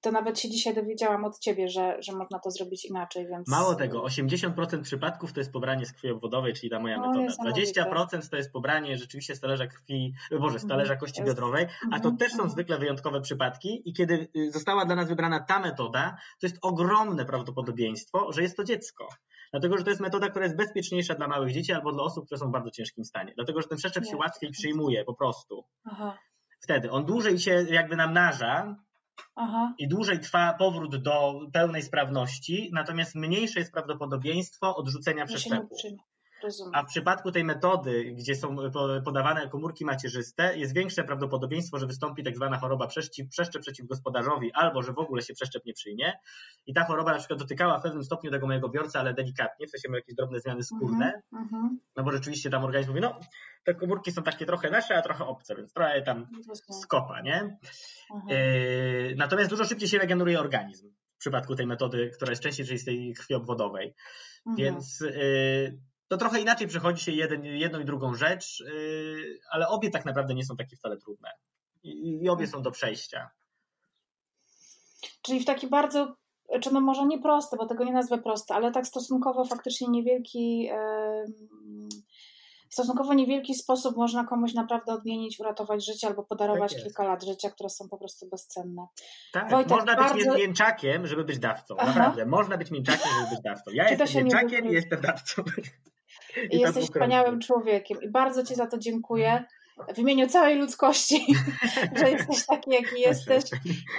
A: To nawet się dzisiaj dowiedziałam od ciebie, że, że można to zrobić inaczej, więc...
B: Mało tego, 80% przypadków to jest pobranie z krwi obwodowej, czyli ta moja metoda. 20% to jest pobranie rzeczywiście z talerza krwi, e, boże, z mhm. talerza kości biodrowej, a to mhm, też są mhm. zwykle wyjątkowe przypadki i kiedy y, została dla nas wybrana ta metoda, to jest ogromne prawdopodobieństwo, że jest to dziecko. Dlatego, że to jest metoda, która jest bezpieczniejsza dla małych dzieci albo dla osób, które są w bardzo ciężkim stanie. Dlatego, że ten przeszczep się łatwiej przyjmuje po prostu. Aha. Wtedy on dłużej się jakby namnaża, Aha. i dłużej trwa powrót do pełnej sprawności, natomiast mniejsze jest prawdopodobieństwo odrzucenia przeszczepu.
A: Rozumiem.
B: A w przypadku tej metody, gdzie są podawane komórki macierzyste, jest większe prawdopodobieństwo, że wystąpi tak zwana choroba przeszczep, przeszczep przeciw gospodarzowi, albo że w ogóle się przeszczep nie przyjmie. I ta choroba na przykład dotykała w pewnym stopniu tego mojego biorca, ale delikatnie, w sensie miał jakieś drobne zmiany skórne. Mm -hmm. No bo rzeczywiście tam organizm mówi, no te komórki są takie trochę nasze, a trochę obce, więc trochę tam skopa, nie? Yy, natomiast dużo szybciej się regeneruje organizm w przypadku tej metody, która jest częściej, czyli z tej krwi obwodowej. Mhm. Więc yy, to trochę inaczej przechodzi się jeden, jedną i drugą rzecz, yy, ale obie tak naprawdę nie są takie wcale trudne. I, i obie są do przejścia.
A: Czyli w taki bardzo, czy no może nie prosty, bo tego nie nazwę proste, ale tak stosunkowo faktycznie niewielki. Yy w stosunkowo niewielki sposób można komuś naprawdę odmienić, uratować życie albo podarować tak kilka lat życia, które są po prostu bezcenne.
B: Tak, Wojtek, można bardzo... być mięczakiem, żeby być dawcą. Aha. Naprawdę, można być mięczakiem, żeby być dawcą. Ja Czy jestem mięczakiem i jestem dawcą.
A: I, I jesteś wspaniałym człowiekiem. I bardzo Ci za to dziękuję w imieniu całej ludzkości, że jesteś taki, jaki jesteś.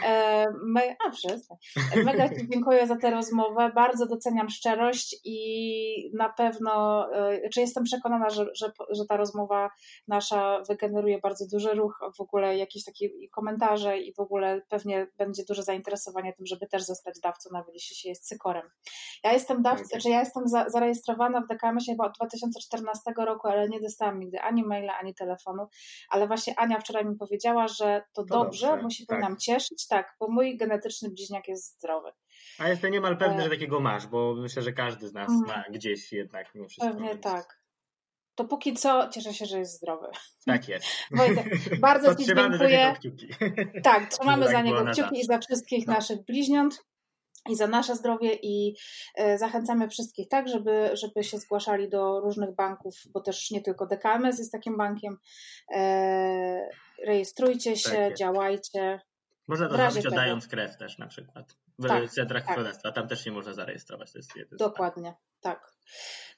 A: E, me, a, przestań. Mega Ci dziękuję za tę rozmowę. Bardzo doceniam szczerość i na pewno, e, czy jestem przekonana, że, że, że ta rozmowa nasza wygeneruje bardzo duży ruch, w ogóle jakieś takie komentarze i w ogóle pewnie będzie duże zainteresowanie tym, żeby też zostać dawcą, nawet jeśli się jest cykorem. Ja jestem dawcą, okay. czy ja jestem za, zarejestrowana w DKM-ie chyba od 2014 roku, ale nie dostałam nigdy ani maila, ani telefonu ale właśnie Ania wczoraj mi powiedziała, że to, to dobrze, dobrze, musi tak. nam cieszyć, tak, bo mój genetyczny bliźniak jest zdrowy.
B: A jestem niemal pewny, e... że takiego masz, bo myślę, że każdy z nas mm. ma gdzieś jednak mimo wszystko.
A: Pewnie więc... tak. To póki co cieszę się, że jest zdrowy.
B: Tak jest.
A: Wojtek, bardzo Ci dziękuję. Tak, trzymamy za niego kciuki i za wszystkich no. naszych bliźniąt i za nasze zdrowie i e, zachęcamy wszystkich tak, żeby, żeby się zgłaszali do różnych banków, bo też nie tylko DKMS jest takim bankiem. E, rejestrujcie się, tak działajcie.
B: Można to zrobić oddając krew też na przykład. W tak, centrach tak. królestwa, tam też się można zarejestrować. To jest
A: Dokładnie, tak.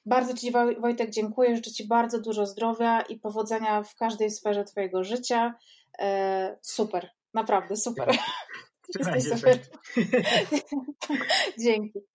A: Bardzo Ci Wojtek dziękuję, życzę Ci bardzo dużo zdrowia i powodzenia w każdej sferze Twojego życia. E, super, naprawdę super. Jesteś super. Dzięki.